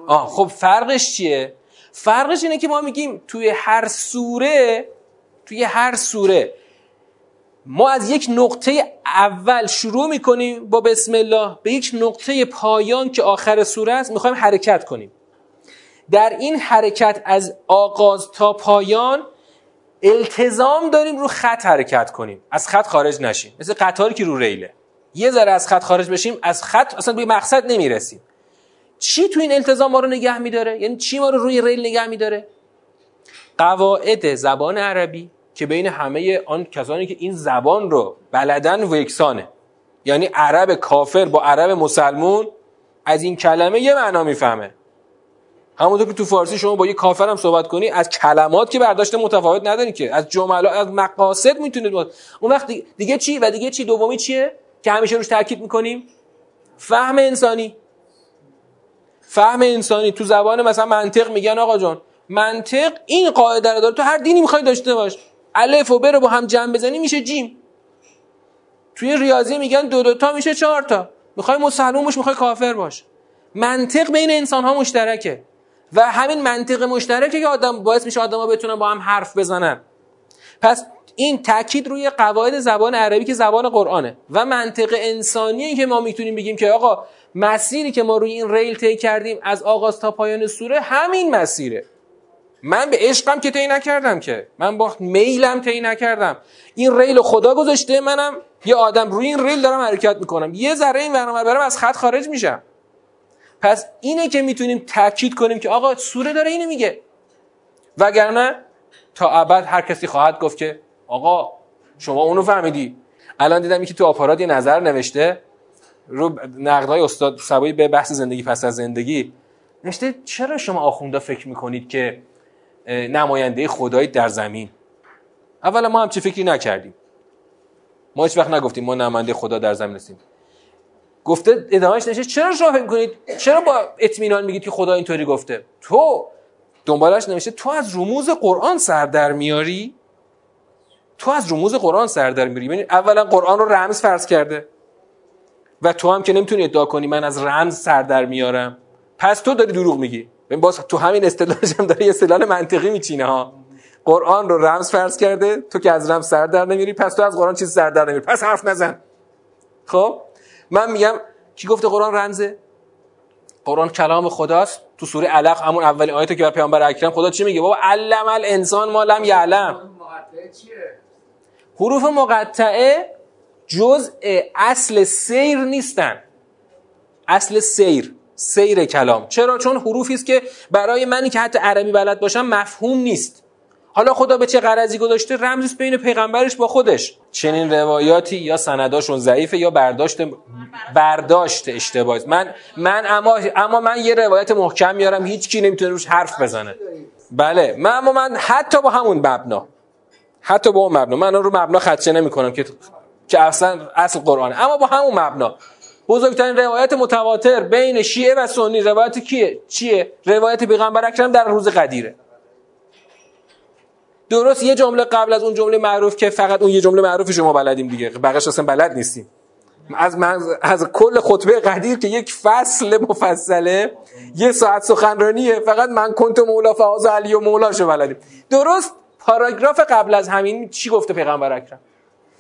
آه خب فرقش چیه؟ فرقش اینه که ما میگیم توی هر سوره توی هر سوره ما از یک نقطه اول شروع می‌کنیم با بسم الله به یک نقطه پایان که آخر سوره است می‌خوایم حرکت کنیم. در این حرکت از آغاز تا پایان التزام داریم رو خط حرکت کنیم. از خط خارج نشیم. مثل قطاری که رو ریله. یه ذره از خط خارج بشیم از خط اصلا به مقصد نمی‌رسیم. چی تو این التزام ما رو نگه میداره؟ یعنی چی ما رو روی ریل نگه میداره؟ قواعد زبان عربی که بین همه آن کسانی که این زبان رو بلدن و یکسانه. یعنی عرب کافر با عرب مسلمون از این کلمه یه معنا می‌فهمه. همونطور که تو فارسی شما با یه کافر هم صحبت کنی از کلمات که برداشت متفاوت نداری که. از جملات از مقاصد می‌تونید اون وقت دیگه چی؟ و دیگه چی؟ دومی چیه؟ که همیشه روش تاکید می‌کنیم؟ فهم انسانی. فهم انسانی تو زبان مثلا منطق میگن آقا جان. منطق این قاعده رو داره تو هر دینی می‌خوای داشته باش. الف و ب رو با هم جمع بزنی میشه جیم. توی ریاضی میگن دو تا میشه چهار تا. می‌خوای مسلمان باش می‌خوای کافر باش. منطق بین انسان ها مشترکه. و همین منطق مشترکه که آدم باعث میشه آدما بتونن با هم حرف بزنن. پس این تاکید روی قواعد زبان عربی که زبان قرآنه. و منطق انسانی که ما می‌تونیم بگیم که آقا مسیری که ما روی این ریل طی کردیم از آغاز تا پایان سوره همین مسیره. من به عشقم که طی نکردم که. من با میلم طی نکردم. این ریل خدا گذاشته منم. یه آدم روی این ریل دارم حرکت می‌کنم. یه ذره این برنامه برم از خط خارج میشم پس اینه که می‌تونیم تاکید کنیم که آقا سوره داره اینو میگه. وگرنه تا ابد هر کسی خواهد گفت که آقا شما اونو فهمیدی. الان دیدم یکی تو آپارات یه نظر نوشته. رو نقدهای استاد سبایی به بحث زندگی پس از زندگی. نشته چرا شما آخونده فکر می‌کنید که نماینده خدایی در زمین؟ اولا ما هم چه فکری نکردیم. ما هیچ وقت نگفتیم ما نماینده خدا در زمین هستیم. گفته ادامهش نشه چرا شما فکر کنید چرا با اطمینان میگید که خدا اینطوری گفته؟ تو دنبالش نمیشه تو از رموز قرآن سر در میاری؟ تو از رموز قرآن سر در میاری؟ یعنی اولا قرآن رو رمز فرض کرده. و تو هم که نمی‌تونی ادعا کنی من از رمز سر در میارم. پس تو داری دروغ میگی. باز تو همین استدلالش هم داره یه استدلال منطقی میچینه ها. قرآن رو رمز فرض کرده تو که از رمز سر در نمیاری پس تو از قرآن چیز سر در نمیاری پس حرف نزن. خب؟ من میگم کی گفته قرآن رمزه؟ قرآن کلام خداست. تو سوره علق همون اولین آیاتی که بر پیامبر اکرم خدا چی میگه؟ بابا علم الانسان ما لم یعلم. حروف مقطعه جزء اصل سیر نیستن. اصل سیر سیر کلام. چرا؟ چون حروفی است که برای منی که حتی عربی بلد باشم مفهوم نیست. حالا خدا به چه غرضی گذاشته؟ رمزی بین پیغمبرش با خودش. چنین روایاتی یا سنداشون ضعیفه یا برداشت برداشت اشتباهی من من اما اما من یه روایت محکم میارم هیچ کی نمی‌تونه روش حرف بزنه. بله. من اما من حتی با همون مبنا حتی با اون مبنا. من رو مبنا خدشه نمی‌کنم که که اصلا اصل قرآنه. اما با همون مبنا. بزرگترین روایت متواتر بین شیعه و سنی. روایت کیه؟ چیه؟ روایت پیغمبر اکرم در روز قدیره. درست یه جمله قبل از اون جمله معروف که فقط اون یه جمله معروف شما بلدیم دیگه. بقیش اصلا بلد نیستیم. از, از کل خطبه قدیر که یک فصل مفصله یه ساعت سخنرانیه. فقط من کنت مولا فاز علی و مولا بلدیم. درست پاراگراف قبل از همین چی گفته پیغمبر اکرم؟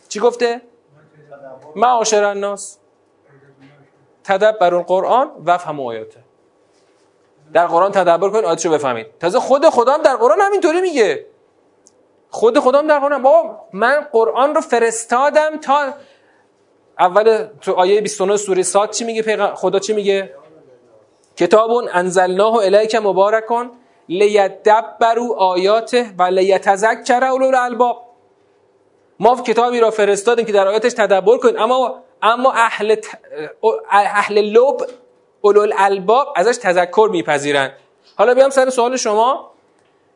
چی گفته؟ معاشر الناس. تدبر القرآن و فهم آیاته. در قرآن تدبر کنید آیاتشو بفهمید. تازه خود خدا هم در قرآن همینطوری میگه. خود هم در قرآن بابا من قرآن رو فرستادم تا اول تو آیه 29 سوره ساد چی میگه؟ خدا چی میگه؟ کتابون انزلناه الیک مبارکون لیدبروا آیاته و لیتذکر اولو الالباب. ما کتابی را فرستادیم که در آیاتش تدبر کنید اما اما اهل ت... اهل لب اولو الالباب ازش تذکر میپذیرن. حالا بیام سر سوال شما.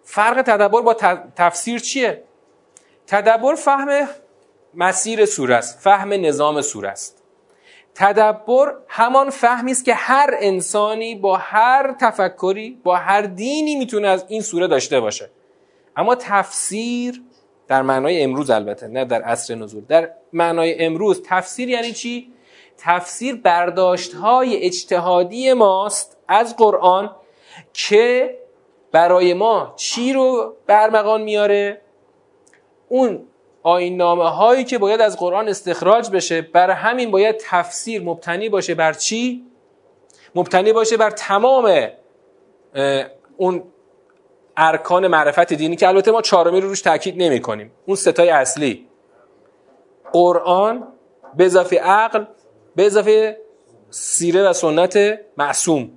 فرق تدبر با تفسیر چیه؟ تدبر فهم مسیر سوره است فهم نظام سوره است. تدبر همان فهمی است که هر انسانی با هر تفکری با هر دینی می‌تونه از این سوره داشته باشه. اما تفسیر در معنای امروز البته نه در عصر نزول. در معنای امروز تفسیر یعنی چی؟ تفسیر برداشت های اجتهادی ماست از قرآن که برای ما چی رو برمغان میاره؟ اون آین نامه هایی که باید از قرآن استخراج بشه برای همین باید تفسیر مبتنی باشه بر چی؟ مبتنی باشه بر تمام اون ارکان معرفت دینی که البته ما چهارمی رو روش تاکید نمی کنیم اون ستای اصلی. قرآن به اضافه عقل به اضافه سیره و سنت معصوم.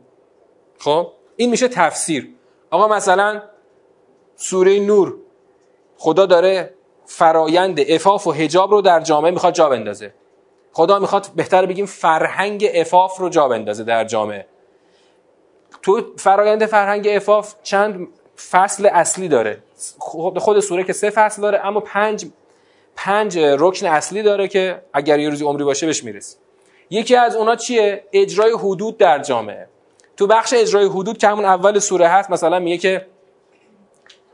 خب؟ این میشه تفسیر. آقا مثلا سوره نور خدا داره فرایند افاف و حجاب رو در جامعه می‌خواد جا بندازه. خدا می‌خواد بهتر بگیم فرهنگ افاف رو جا بندازه در جامعه. تو فرایند فرهنگ افاف چند فصل اصلی داره. خود سوره که سه فصل داره اما پنج پنج رکن اصلی داره که اگر یه روزی عمری باشه بهش می‌رسی. یکی از اونا چیه؟ اجرای حدود در جامعه. تو بخش اجرای حدود که همون اول سوره هست مثلا میگه که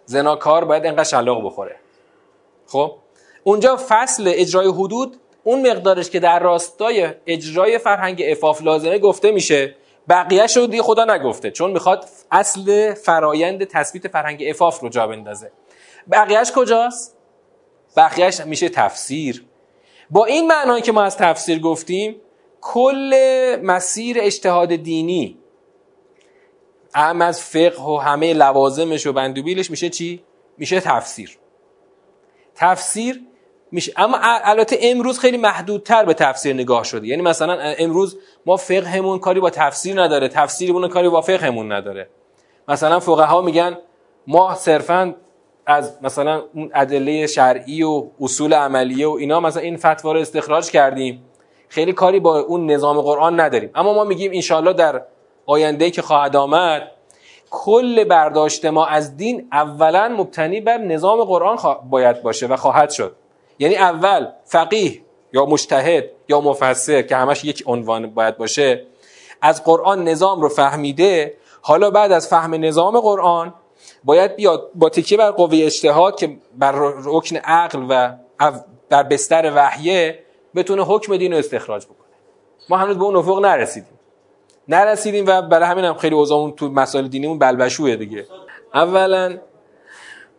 زناکار باید انقدر شلاق بخوره. خب؟ اونجا فصل اجرای حدود اون مقدارش که در راستای اجرای فرهنگ افاف لازمه گفته میشه بقیهش رو دیگه خدا نگفته چون می‌خواد اصل فرایند تثبیت فرهنگ افاف رو جا بندازه. بقیهش کجاست؟ بقیهش میشه تفسیر. با این معنایی که ما از تفسیر گفتیم کل مسیر اجتهاد دینی هم از فقه و همه لوازمش و بندوبیلش میشه چی؟ میشه تفسیر. تفسیر میشه. اما البته امروز خیلی محدودتر به تفسیر نگاه شده. یعنی مثلا امروز ما فقهمون کاری با تفسیر نداره. تفسیرمون کاری با فقهمون نداره. مثلا فقها میگن ما صرفا از مثلا اون ادله شرعی و اصول عملیه و اینا مثلا این فتوا رو استخراج کردیم. خیلی کاری با اون نظام قرآن نداریم. اما ما میگیم انشاءالله در آینده که خواهد آمد کل برداشت ما از دین اولا مبتنی بر نظام قرآن باید باشه و خواهد شد. یعنی اول فقیه یا مجتهد یا مفسر که همش یک عنوان باید باشه از قرآن نظام رو فهمیده حالا بعد از فهم نظام قرآن باید بیاد با تکیه بر قوه اجتهاد که بر رکن عقل و بر بستر وحیه بتونه حکم دین رو استخراج بکنه. ما هنوز به اون افق نرسیدیم. نرسیدیم و برای همین هم خیلی اوضاعمون تو مسائل دینیمون بلبشوه دیگه. اولا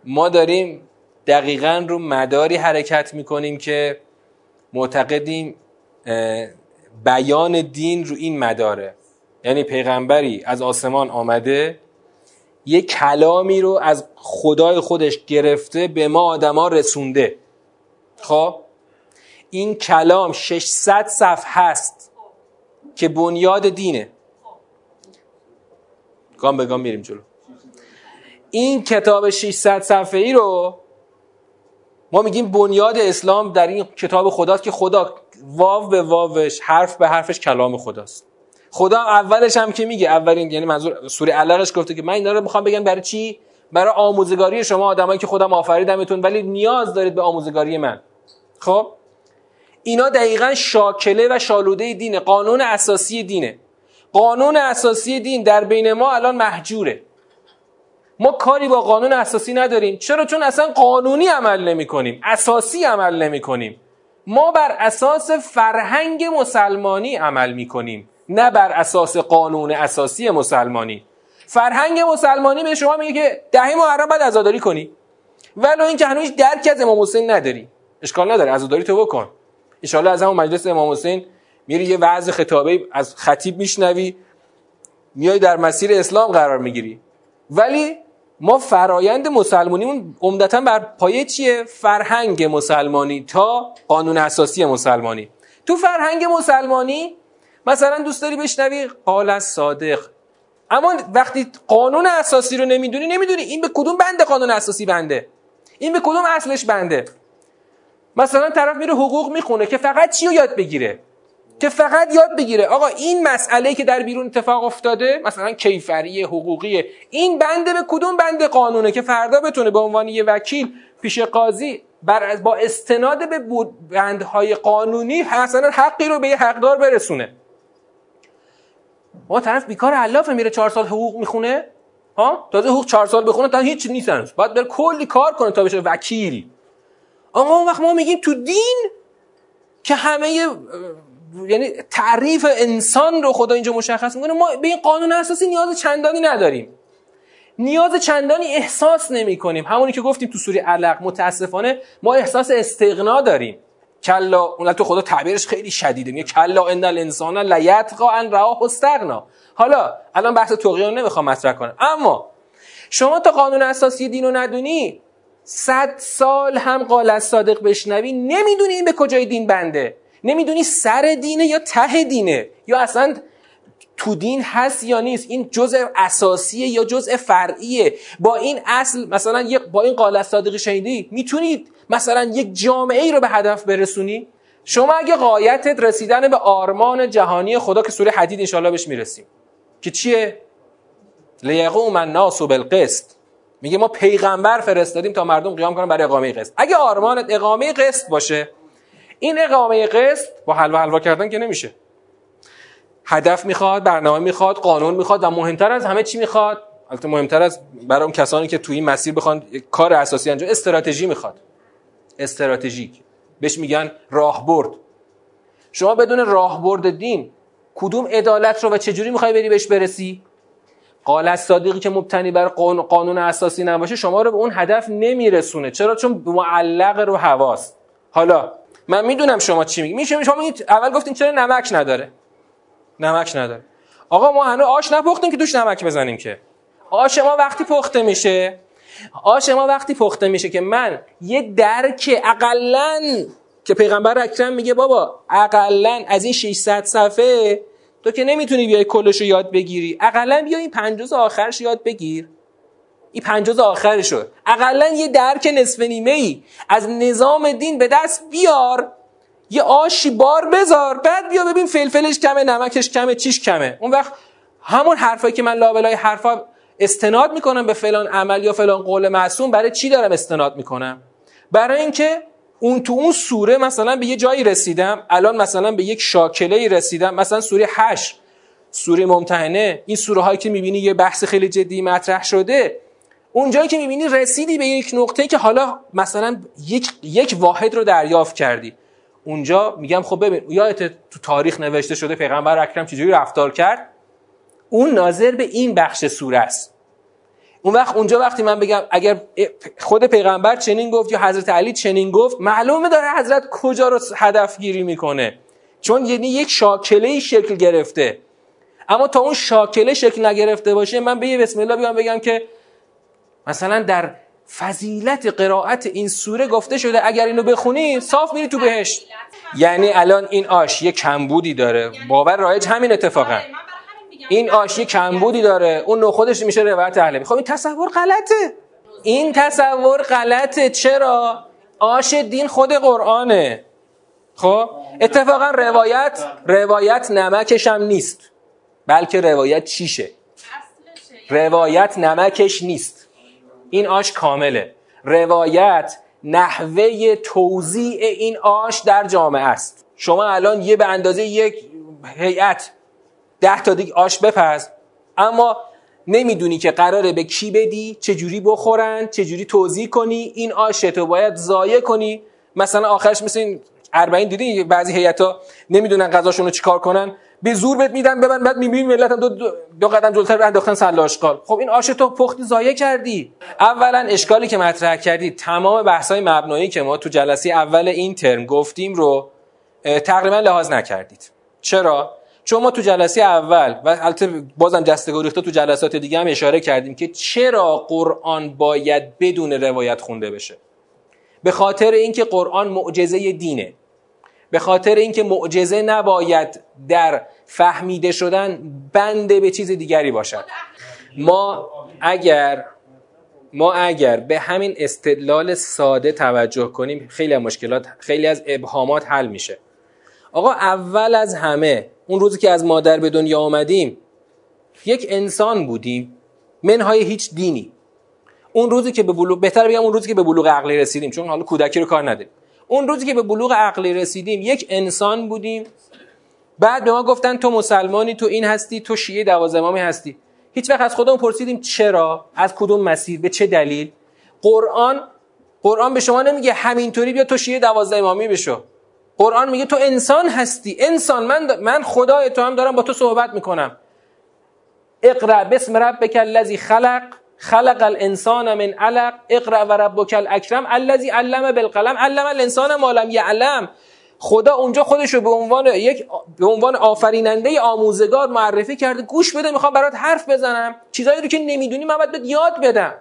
ما داریم دقیقا رو مداری حرکت می‌کنیم که معتقدیم بیان دین رو این مداره. یعنی پیغمبری از آسمان آمده یه کلامی رو از خدای خودش گرفته به ما آدما رسونده. خب؟ این کلام 600 صفحه هست که بنیاد دینه. گام به گام میریم جلو. این کتاب 600 صفحه ای رو ما میگیم بنیاد اسلام در این کتاب خداست که خدا واو به واوش حرف به حرفش کلام خداست. خدا اولش هم که میگه اولین یعنی منظور سوره علقش گفته که من اینا رو می‌خوام بگم برای چی؟ برای آموزگاری شما آدمایی که خودم آفریدمتون ولی نیاز دارید به آموزگاری من. خب؟ اینا دقیقا شاکله و شالوده دینه قانون اساسی دینه. قانون اساسی دین در بین ما الان محجوره. ما کاری با قانون اساسی نداریم. چرا؟ چون اصلا قانونی عمل نمی کنیم اساسی عمل نمی کنیم ما بر اساس فرهنگ مسلمانی عمل می کنیم نه بر اساس قانون اساسی مسلمانی. فرهنگ مسلمانی به شما میگه که دهه محرم باید عزاداری کنی. ولو اینکه هنوز درک از امام حسین نداری. اشکال نداره. عزاداری تو بکن. ان از همون مجلس امام حسین میری یه وعظ خطابه از خطیب میشنوی. میای در مسیر اسلام قرار می‌گیری. ولی ما فرایند مسلمانیمون عمدتا بر پایه چیه؟ فرهنگ مسلمانی تا قانون اساسی مسلمانی. تو فرهنگ مسلمانی مثلا دوست داری بشنوی؟ قال صادق. اما وقتی قانون اساسی رو نمی‌دونی نمی‌دونی این به کدوم بنده قانون اساسی بنده. این به کدوم اصلش بنده. مثلا طرف میره حقوق می‌خونه که فقط چی رو یاد بگیره؟ که فقط یاد بگیره. آقا این مسئله که در بیرون اتفاق افتاده مثلا کیفری حقوقی این بنده به کدوم بنده قانونه که فردا بتونه به عنوان یه وکیل پیش قاضی بر با استناد به بندهای قانونی مثلا حقی رو به یه حقدار برسونه. ما طرف بیکار علافه میره چهار سال حقوق می‌خونه ها؟ تازه حقوق چهار سال بخونه تا هیچ نیستن باید بره کلی کار کنه تا بشه وکیل. آقا اون وقت ما میگیم تو دین که همه یعنی تعریف انسان رو خدا اینجا مشخص می‌کنه. ما به این قانون اساسی نیاز چندانی نداریم. نیاز چندانی احساس نمی کنیم همونی که گفتیم تو سوره علق متاسفانه ما احساس استغنا داریم. کلا اون تو خدا تعبیرش خیلی شدیده. میگه کلا ان الانسان لیتقا ان راه استغنا. حالا الان بحث توقیان نمی‌خوام مطرح کنم. اما شما تا قانون اساسی دین رو ندونی صد سال هم قال از صادق بشنوی نمی‌دونی این به کجای دین بنده. نمی‌دونی سر دینه یا ته دینه؟ یا اصلا تو دین هست یا نیست؟ این جزء اساسیه یا جزء فرعیه؟ با این اصل مثلا با این قال از صادق شنیدی؟ می‌تونید مثلا یک جامعه ای رو به هدف برسونی؟ شما اگه قایتت رسیدن به آرمان جهانی خدا که سوره حدید انشاءالله بهش می‌رسیم. که چیه؟ لیقوم الناس بالقسط. میگه ما پیغمبر فرستادیم تا مردم قیام کنن برای اقامه قسط. اگه آرمانت اقامه قسط باشه این اقامه قسط با حلوا حلوا کردن که نمیشه. هدف می‌خواد برنامه می‌خواد قانون می‌خواد و مهمتر از همه چی می‌خواد. البته مهمتر از برای اون کسانی که توی این مسیر بخوان کار اساسی انجام استراتژی می‌خواد. استراتژیک. بهش میگن راهبرد. شما بدون راهبرد دین کدوم عدالت رو و چجوری می‌خوای بری بهش برسی؟ قال صادقی که مبتنی بر قانون اساسی نباشه شما رو به اون هدف نمیرسونه. چرا؟ چون معلق رو هواست. حالا من می‌دونم شما چی میگی. میشه شما میگید اول گفتین چرا نمک نداره؟ نمک نداره. آقا ما هنوز آش نپختیم که دوش نمک بزنیم که. آش ما وقتی پخته میشه آش ما وقتی پخته میشه که من یه درک اقلا که پیغمبر اکرم میگه بابا اقلا از این 600 صفحه تو که نمی‌تونی بیای کلش رو یاد بگیری. اقلا بیا این پنجوز آخرش یاد بگیر. این پنجوز آخرش اقلا یه درک نصف نیمه ای از نظام دین به دست بیار. یه آشی بار بذار. بعد بیا ببین فلفلش کمه نمکش کمه چیش کمه. اون وقت همون حرفایی که من لابلای حرفا استناد می‌کنم به فلان عمل یا فلان قول معصوم برای چی دارم استناد می‌کنم؟ برای اینکه اون تو اون سوره مثلا به یه جایی رسیدم. الان مثلا به یک شاکله رسیدم. مثلا سوره 8 سوره ممتحنه. این سوره هایی که می‌بینی یه بحث خیلی جدی مطرح شده. اون جایی که می‌بینی رسیدی به یک نقطه که حالا مثلا یک, یک واحد رو دریافت کردی. اونجا میگم خب ببین یادت تو تاریخ نوشته شده پیغمبر اکرم چجوری رفتار کرد؟ اون ناظر به این بخش سوره است. اون وقت اونجا وقتی من بگم اگر خود پیغمبر چنین گفت یا حضرت علی چنین گفت معلومه داره حضرت کجا رو هدف گیری می‌کنه. چون یعنی یک شاکله شکل گرفته. اما تا اون شاکله شکل نگرفته باشه من به یه بسم الله بیام بگم که مثلا در فضیلت قرائت این سوره گفته شده اگر اینو بخونی صاف میری تو بهشت. یعنی الان این آش یه کمبودی داره. باور رایج همین اتفاقا. این آش یه کمبودی داره. اون نو خودش میشه روایت اهل خب این تصور غلطه. این تصور غلطه. چرا؟ آش دین خود قرآنه. خب؟ اتفاقا روایت روایت نمکش هم نیست. بلکه روایت چیشه؟ روایت نمکش نیست. این آش کامله. روایت نحوه توضیع این آش در جامعه است. شما الان یه به اندازه یک هیئت ده تا دیگه آش بپز اما نمی‌دونی که قراره به کی بدی چجوری بخورن چجوری توضیح کنی این آش تو باید ضایع کنی. مثلا آخرش مثل این 40 دیدی؟ بعضی هیئتا نمی‌دونن غذاشون رو چیکار کنن. به زور بهت میدن ببن بعد می‌بینی ملت هم دو, دو قدم جلوتر انداختن سله آشغال خب این آش تو پخت ضایع کردی. اولا اشکالی که مطرح کردی تمام بحث‌های مبنایی که ما تو جلسه اول این ترم گفتیم رو تقریبا لحاظ نکردید. چرا؟ چون ما تو جلسه اول و البته بازم دسته گریخته تو جلسات دیگه هم اشاره کردیم که چرا قرآن باید بدون روایت خونده بشه. به خاطر اینکه قرآن معجزه دینه. به خاطر اینکه معجزه نباید در فهمیده شدن بنده به چیز دیگری باشد. ما اگر ما اگر به همین استدلال ساده توجه کنیم خیلی از مشکلات خیلی از ابهامات حل میشه. آقا اول از همه اون روزی که از مادر به دنیا آمدیم یک انسان بودیم منهای هیچ دینی. اون روزی که به بلوغ بهتر بگم اون روزی که به بلوغ عقلی رسیدیم چون حالا کودکی رو کار نداریم. اون روزی که به بلوغ عقلی رسیدیم یک انسان بودیم. بعد به ما گفتن تو مسلمانی تو این هستی تو شیعه دوازده امامی هستی. هیچ وقت از خودمون پرسیدیم چرا؟ از کدوم مسیر؟ به چه دلیل؟ قرآن قرآن به شما نمیگه همینطوری بیا تو شیعه دوازده امامی بشو. قرآن میگه تو انسان هستی. انسان من من خدای تو هم دارم با تو صحبت می‌کنم. اقرا بسم ربک الذی خلق. خلق الانسان من علق. اقرا و ربک الاکرم الذی علم بالقلم. علم الانسان ما لم یعلم. خدا اونجا خودش رو به عنوان یک به عنوان آفریننده آموزگار معرفی کرده. گوش بده می‌خوام برات حرف بزنم. چیزایی رو که نمی‌دونی من باید یاد بدم.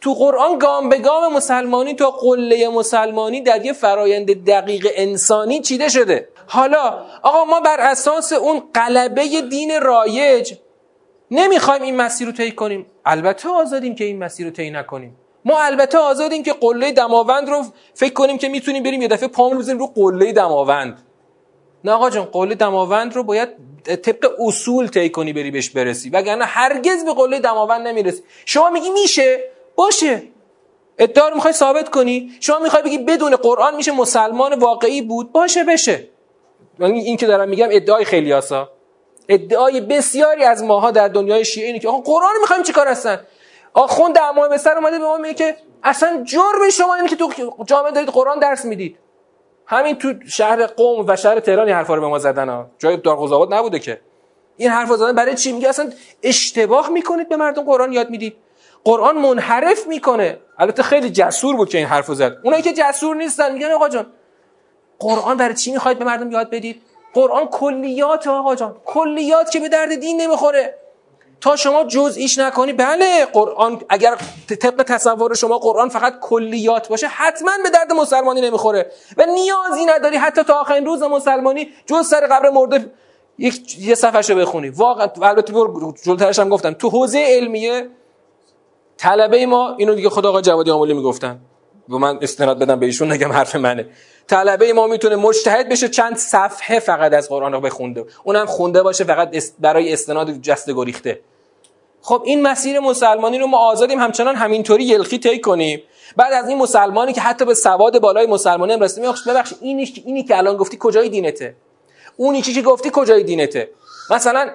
تو قرآن گام به گام مسلمانی تو قله مسلمانی در یه فرایند دقیق انسانی چیده شده. حالا آقا ما بر اساس اون قلبه دین رایج نمی‌خوایم این مسیر رو طی کنیم. البته آزادیم که این مسیر رو طی نکنیم. ما البته آزادیم که قله دماوند رو فکر کنیم که می‌تونیم بریم یه دفعه پامون بزنیم رو قله دماوند. نه آقا جان قله دماوند رو باید طبق اصول طی کنی بری بهش برسی. وگرنه هرگز به قله دماوند نمی‌رسی. شما میگی میشه؟ باشه. ادعا رو می‌خوای ثابت کنی؟ شما می‌خوای بگی بدون قرآن میشه مسلمان واقعی بود؟ باشه بشه. این که دارم میگم ادعای خیلی آسا. ادعای بسیاری از ماها در دنیای شیعه اینه که آقا قرآن می‌خوایم چیکار هستن؟ آخوند در به سر اومده به ما میگه که اصلا جرم شما اینه که تو جامعه دارید قرآن درس می‌دید. همین تو شهر قوم و شهر تهران این حرفا رو به ما زدن ها. جای دارقزاوات نبوده که. این حرفا زدن برای چی؟ میگه اصلا اشتباه می‌کنید به مردم قرآن یاد می‌دید. قرآن منحرف می‌کنه. البته خیلی جسور بود که این حرفو زد. اونایی که جسور نیستن. میگن آقا جان قرآن برای چی می‌خواید به مردم یاد بدید؟ قرآن کلیات آقا جان کلیات که به درد دین نمی‌خوره. تا شما جزئیش نکنی بله قرآن اگر طبق تصور شما قرآن فقط کلیات باشه حتما به درد مسلمانی نمی‌خوره. و نیازی نداری حتی تا آخرین روز مسلمانی جز سر قبر مرده یک یه صفحه بخونی. واقعا البته جلوترش هم گفتم. تو حوزه علمیه طلبه ما اینو دیگه خدا آقا جوادی آمولی می‌گفتن. و من استناد بدم به ایشون نگم حرف منه. طلبه ما می‌تونه مجتهد بشه چند صفحه فقط از قرآن رو بخونده. اونم خونده باشه فقط برای استناد جست گریخته. خب این مسیر مسلمانی رو ما آزادیم همچنان همینطوری یلخی طی کنیم. بعد از این مسلمانی که حتی به سواد بالای مسلمانی هم رسیده ببخشید اینی اینی که الان گفتی کجای دینته؟ اونی که گفتی کجای دینته؟ مثلا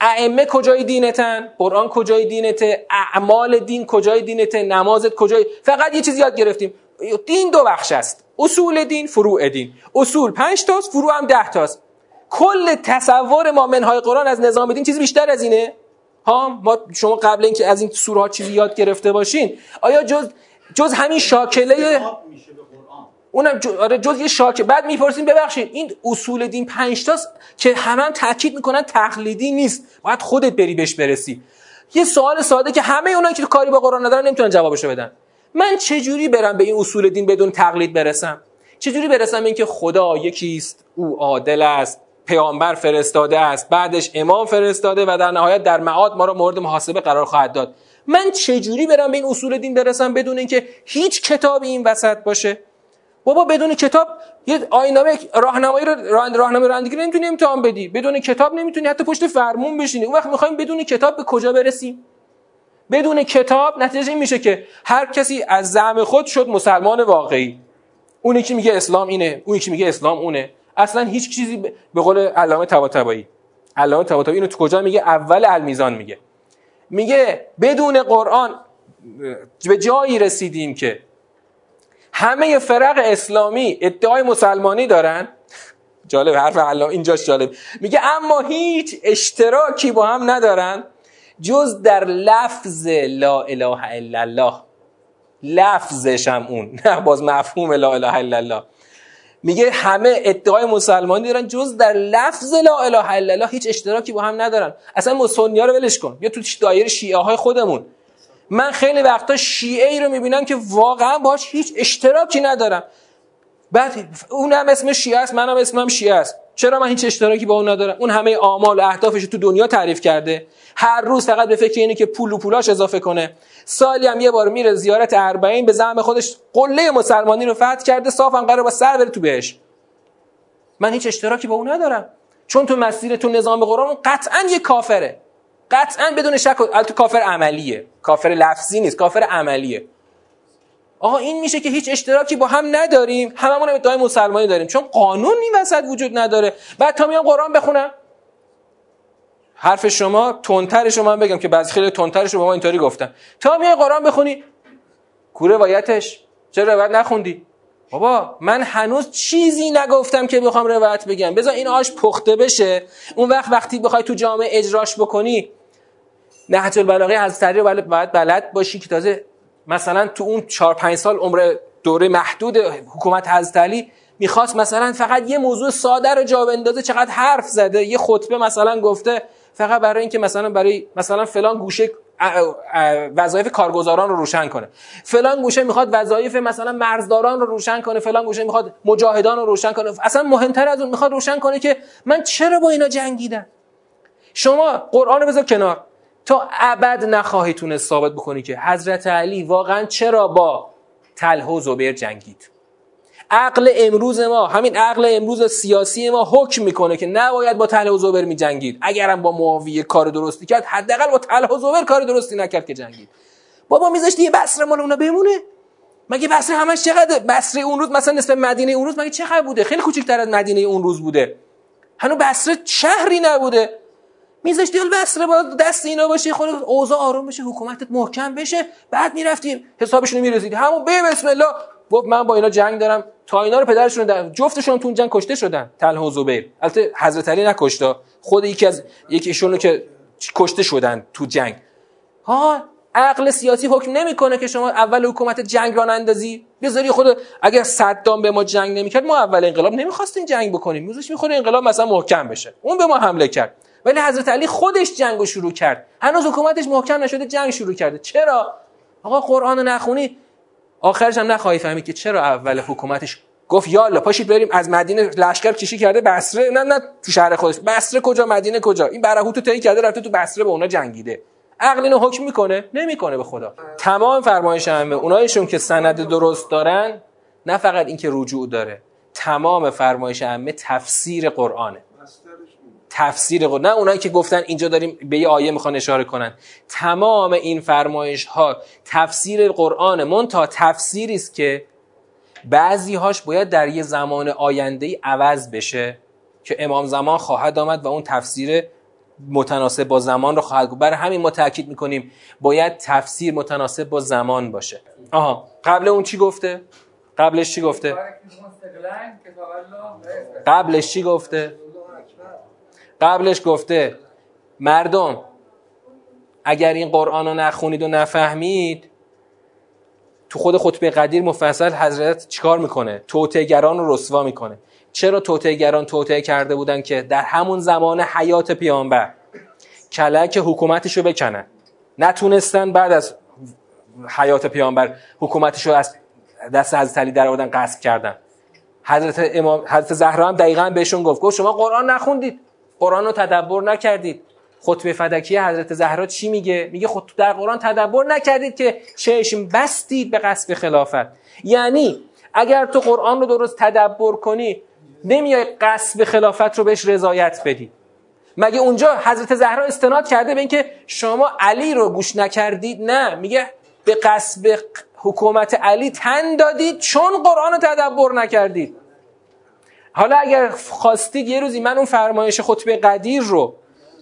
ائمه کجای دینتن؟ قرآن کجای دینته؟ اعمال دین کجای دینته؟ نمازت کجای؟ فقط یه چیزی یاد گرفتیم. دین دو بخش است. اصول دین فروع دین. اصول پنج تاست فروع هم ده تاست. کل تصور ما منهای قرآن از نظام دین چیزی بیشتر از اینه. ها ما شما قبل اینکه از این سوره ها چیزی یاد گرفته باشین. آیا جز جز همین شاکله اونم آره جز یه شاکه. بعد می‌پرسیم ببخشید این اصول دین پنج تاست که همه هم تاکید می‌کنن تقلیدی نیست. باید خودت بری بهش برسی. یه سوال ساده که همه اونایی که کاری با قرآن ندارن نمی‌تونن جوابشو بدن. من چجوری برم به این اصول دین بدون تقلید برسم؟ چجوری برسم اینکه خدا یکیست او عادل است پیامبر فرستاده است بعدش امام فرستاده و در نهایت در معاد ما را مورد محاسبه قرار خواهد داد. من چجوری برم به این اصول دین برسم بدون اینکه هیچ کتابی این وسط باشه؟ بابا بدون کتاب یه آینامه راهنمایی رو راهنمای رانندگی نمی‌تونی امتحان بدی. بدون کتاب نمی‌تونی حتی پشت فرمون بشینی. اون وقت می‌خوایم بدون کتاب به کجا برسیم؟ بدون کتاب نتیجه این میشه که هر کسی از زعم خود شد مسلمان واقعی. اونی که میگه اسلام اینه اونی که میگه اسلام اونه. اصلا هیچ چیزی به قول علامه طباطبایی. علامه طباطبایی اینو تو کجا میگه؟ اول المیزان میگه. میگه بدون قرآن به جایی رسیدیم که همه فرق اسلامی ادعای مسلمانی دارن؟ جالب حرف علامه اینجاش جالب. میگه اما هیچ اشتراکی با هم ندارن جز در لفظ لا اله الا الله. لفظش هم اون نه باز مفهوم لا اله الا الله. میگه همه ادعای مسلمانی دارن جز در لفظ لا اله الا الله هیچ اشتراکی با هم ندارن. اصلا مسنیا رو ولش کن. بیا تو دایره شیعه های خودمون. من خیلی وقتا شیعه ای رو می‌بینم که واقعا باش هیچ اشتراکی ندارم. بعد اونم اسم شیعه است منم اسمم شیعه است. چرا من هیچ اشتراکی با اون ندارم؟ اون همه آمال و اهدافش تو دنیا تعریف کرده. هر روز فقط به فکر اینه که پول و پولاش اضافه کنه. سالی هم یه بار میره زیارت اربعین به زعم خودش قله مسلمانی رو فتح کرده صافم قرار با سر بره تو بهش من هیچ اشتراکی با اون ندارم. چون تو مسیر تو نظام قرآن قطعا یه کافره. قطعا بدون شک تو کافر عملیه. کافر لفظی نیست کافر عملیه. آقا این میشه که هیچ اشتراکی با هم نداریم. هممون ادعای مسلمانی داریم. چون قانون این وسط وجود نداره. بعد تا میام قرآن بخونم. حرف شما تونتر شما من بگم که بعضی خیلی تونترش رو با ما اینطوری گفتن. تا میای قرآن بخونی کو روایتش. چرا روایت نخوندی؟ بابا من هنوز چیزی نگفتم که بخوام روایت بگم. بذار این آش پخته بشه. اون وقت وقتی بخوای تو جامعه اجراش بکنی نهج البلاغه از رو باید بلد باشی که تازه مثلا تو اون 4 5 سال عمر دوره محدود حکومت حضرت علی می‌خواست مثلا فقط یه موضوع ساده رو جا بندازه چقدر حرف زده یه خطبه مثلا گفته فقط برای اینکه مثلا برای مثلا فلان گوشه وظایف کارگزاران رو روشن کنه. فلان گوشه می‌خواد وظایف مثلا مرزداران رو روشن کنه فلان گوشه می‌خواد مجاهدان رو روشن کنه. اصلا مهمتر از اون می‌خواد روشن کنه که من چرا با اینا جنگیدم؟ شما قرآن رو بذار کنار. تا ابد نخواهی تونست ثابت بکنی که حضرت علی واقعا چرا با تله و زبیر جنگید. عقل امروز ما همین عقل امروز سیاسی ما حکم می‌کنه که نباید با تله و زبر می جنگید اگرم با معاویه کار درستی کرد حداقل با تله و زبر کار درستی نکرد که جنگید. بابا میذاشتی یه بصره مال اونا بمونه؟ مگه بصره همش چقدر بصره اون روز مثلا نسبت مدینه اون روز مگه چقدر بوده؟ خیلی کوچیک‌تر از مدینه اون روز بوده. هنو بصره شهری نبوده. میذاشتی حال بصره با دست اینا باشه خود اوضاع آروم بشه حکومتت محکم بشه بعد می‌رفتیم حسابشون می‌رسید همون به بسم الله گفت من با اینا جنگ دارم. تا اینا رو پدرشون در جفتشون تو جنگ کشته شدن طلحه و زبیر. البته حضرت علی نکشته خود یکی از یکیشون که کشته شدن تو جنگ. ها عقل سیاسی حکم نمی‌کنه که شما اول حکومت جنگ را اندازی بذاری خود اگر صدام به ما جنگ نمی‌کرد ما اول انقلاب نمی‌خواستیم جنگ بکنیم. میذاش می‌خوره انقلاب مثلا محکم بشه. اون به ما حمله کرد. ولی حضرت علی خودش جنگ شروع کرد. هنوز حکومتش محکم نشده جنگ شروع کرده. چرا؟ آقا قرآن نخونی؟ آخرش هم نخواهی فهمید که چرا اول حکومتش گفت یالا پاشید بریم از مدینه لشکر کشی کرده بصره نه نه تو شهر خودش. بصره کجا مدینه کجا؟ این برهوتو طی کرده رفته تو بصره به اونا جنگیده. عقل اینو حکم می‌کنه نمی‌کنه به خدا. تمام فرمایش ائمه اونایشون که سند درست دارن نه فقط اینکه رجوع داره تمام فرمایش ائمه تفسیر قرآنه. تفسیر قرآن نه اونایی که گفتن اینجا داریم به یه آیه می‌خوان اشاره کنن. تمام این فرمایش ها تفسیر قرآن من تا تفسیری است که بعضی هاش باید در یه زمان آینده ای عوض بشه که امام زمان خواهد آمد و اون تفسیر متناسب با زمان رو خواهد گفت. برای همین ما تاکید می‌کنیم باید تفسیر متناسب با زمان باشه. آها قبل اون چی گفته؟ قبلش چی گفته؟ قبلش چی گفته؟ قبلش گفته مردم اگر این قرآن رو نخونید و نفهمید تو خود خطبه قدیر مفصل حضرت چیکار می‌کنه؟ توتهگران رو رسوا می‌کنه. چرا توتهگران توته کرده بودن که در همون زمان حیات پیامبر کلک حکومتش رو بکنن؟ نتونستن بعد از حیات پیامبر حکومتش رو از دست حضرت علی در آوردن قصد کردن. حضرت امام حضرت زهرا هم دقیقا بهشون گفت گفت شما قرآن نخوندید. قرآن رو تدبر نکردید. خطبه فدکی حضرت زهرا چی میگه؟ میگه خود در قرآن تدبر نکردید که چشم بستید به قصد خلافت. یعنی اگر تو قرآن رو درست تدبر کنی نمیای قصد خلافت رو بهش رضایت بدی. مگه اونجا حضرت زهرا استناد کرده به اینکه شما علی رو گوش نکردید؟ نه. میگه به قصد حکومت علی تن دادید چون قرآن رو تدبر نکردید. حالا اگر خواستید یه روزی من اون فرمایش خطبه قدیر رو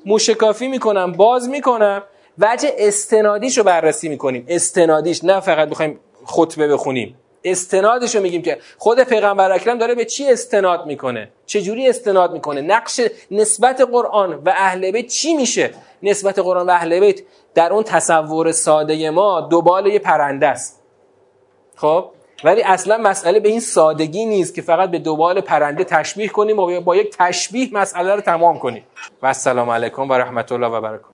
موشکافی می‌کنم باز می‌کنم وجه استنادیش رو بررسی می‌کنیم. استنادیش نه فقط بخوایم خطبه بخونیم. استنادش رو میگیم که خود پیغمبر اکرم داره به چی استناد می‌کنه؟ جوری استناد می‌کنه؟ نقش نسبت قرآن و اهل بیت چی میشه؟ نسبت قرآن و اهل بیت در اون تصور ساده ما دوبال یه پرنده است. خب؟ ولی اصلا مسئله به این سادگی نیست که فقط به دوبال پرنده تشبیه کنیم و با یک تشبیه مسئله رو تمام کنیم. و السلام علیکم و رحمت الله و برکاته.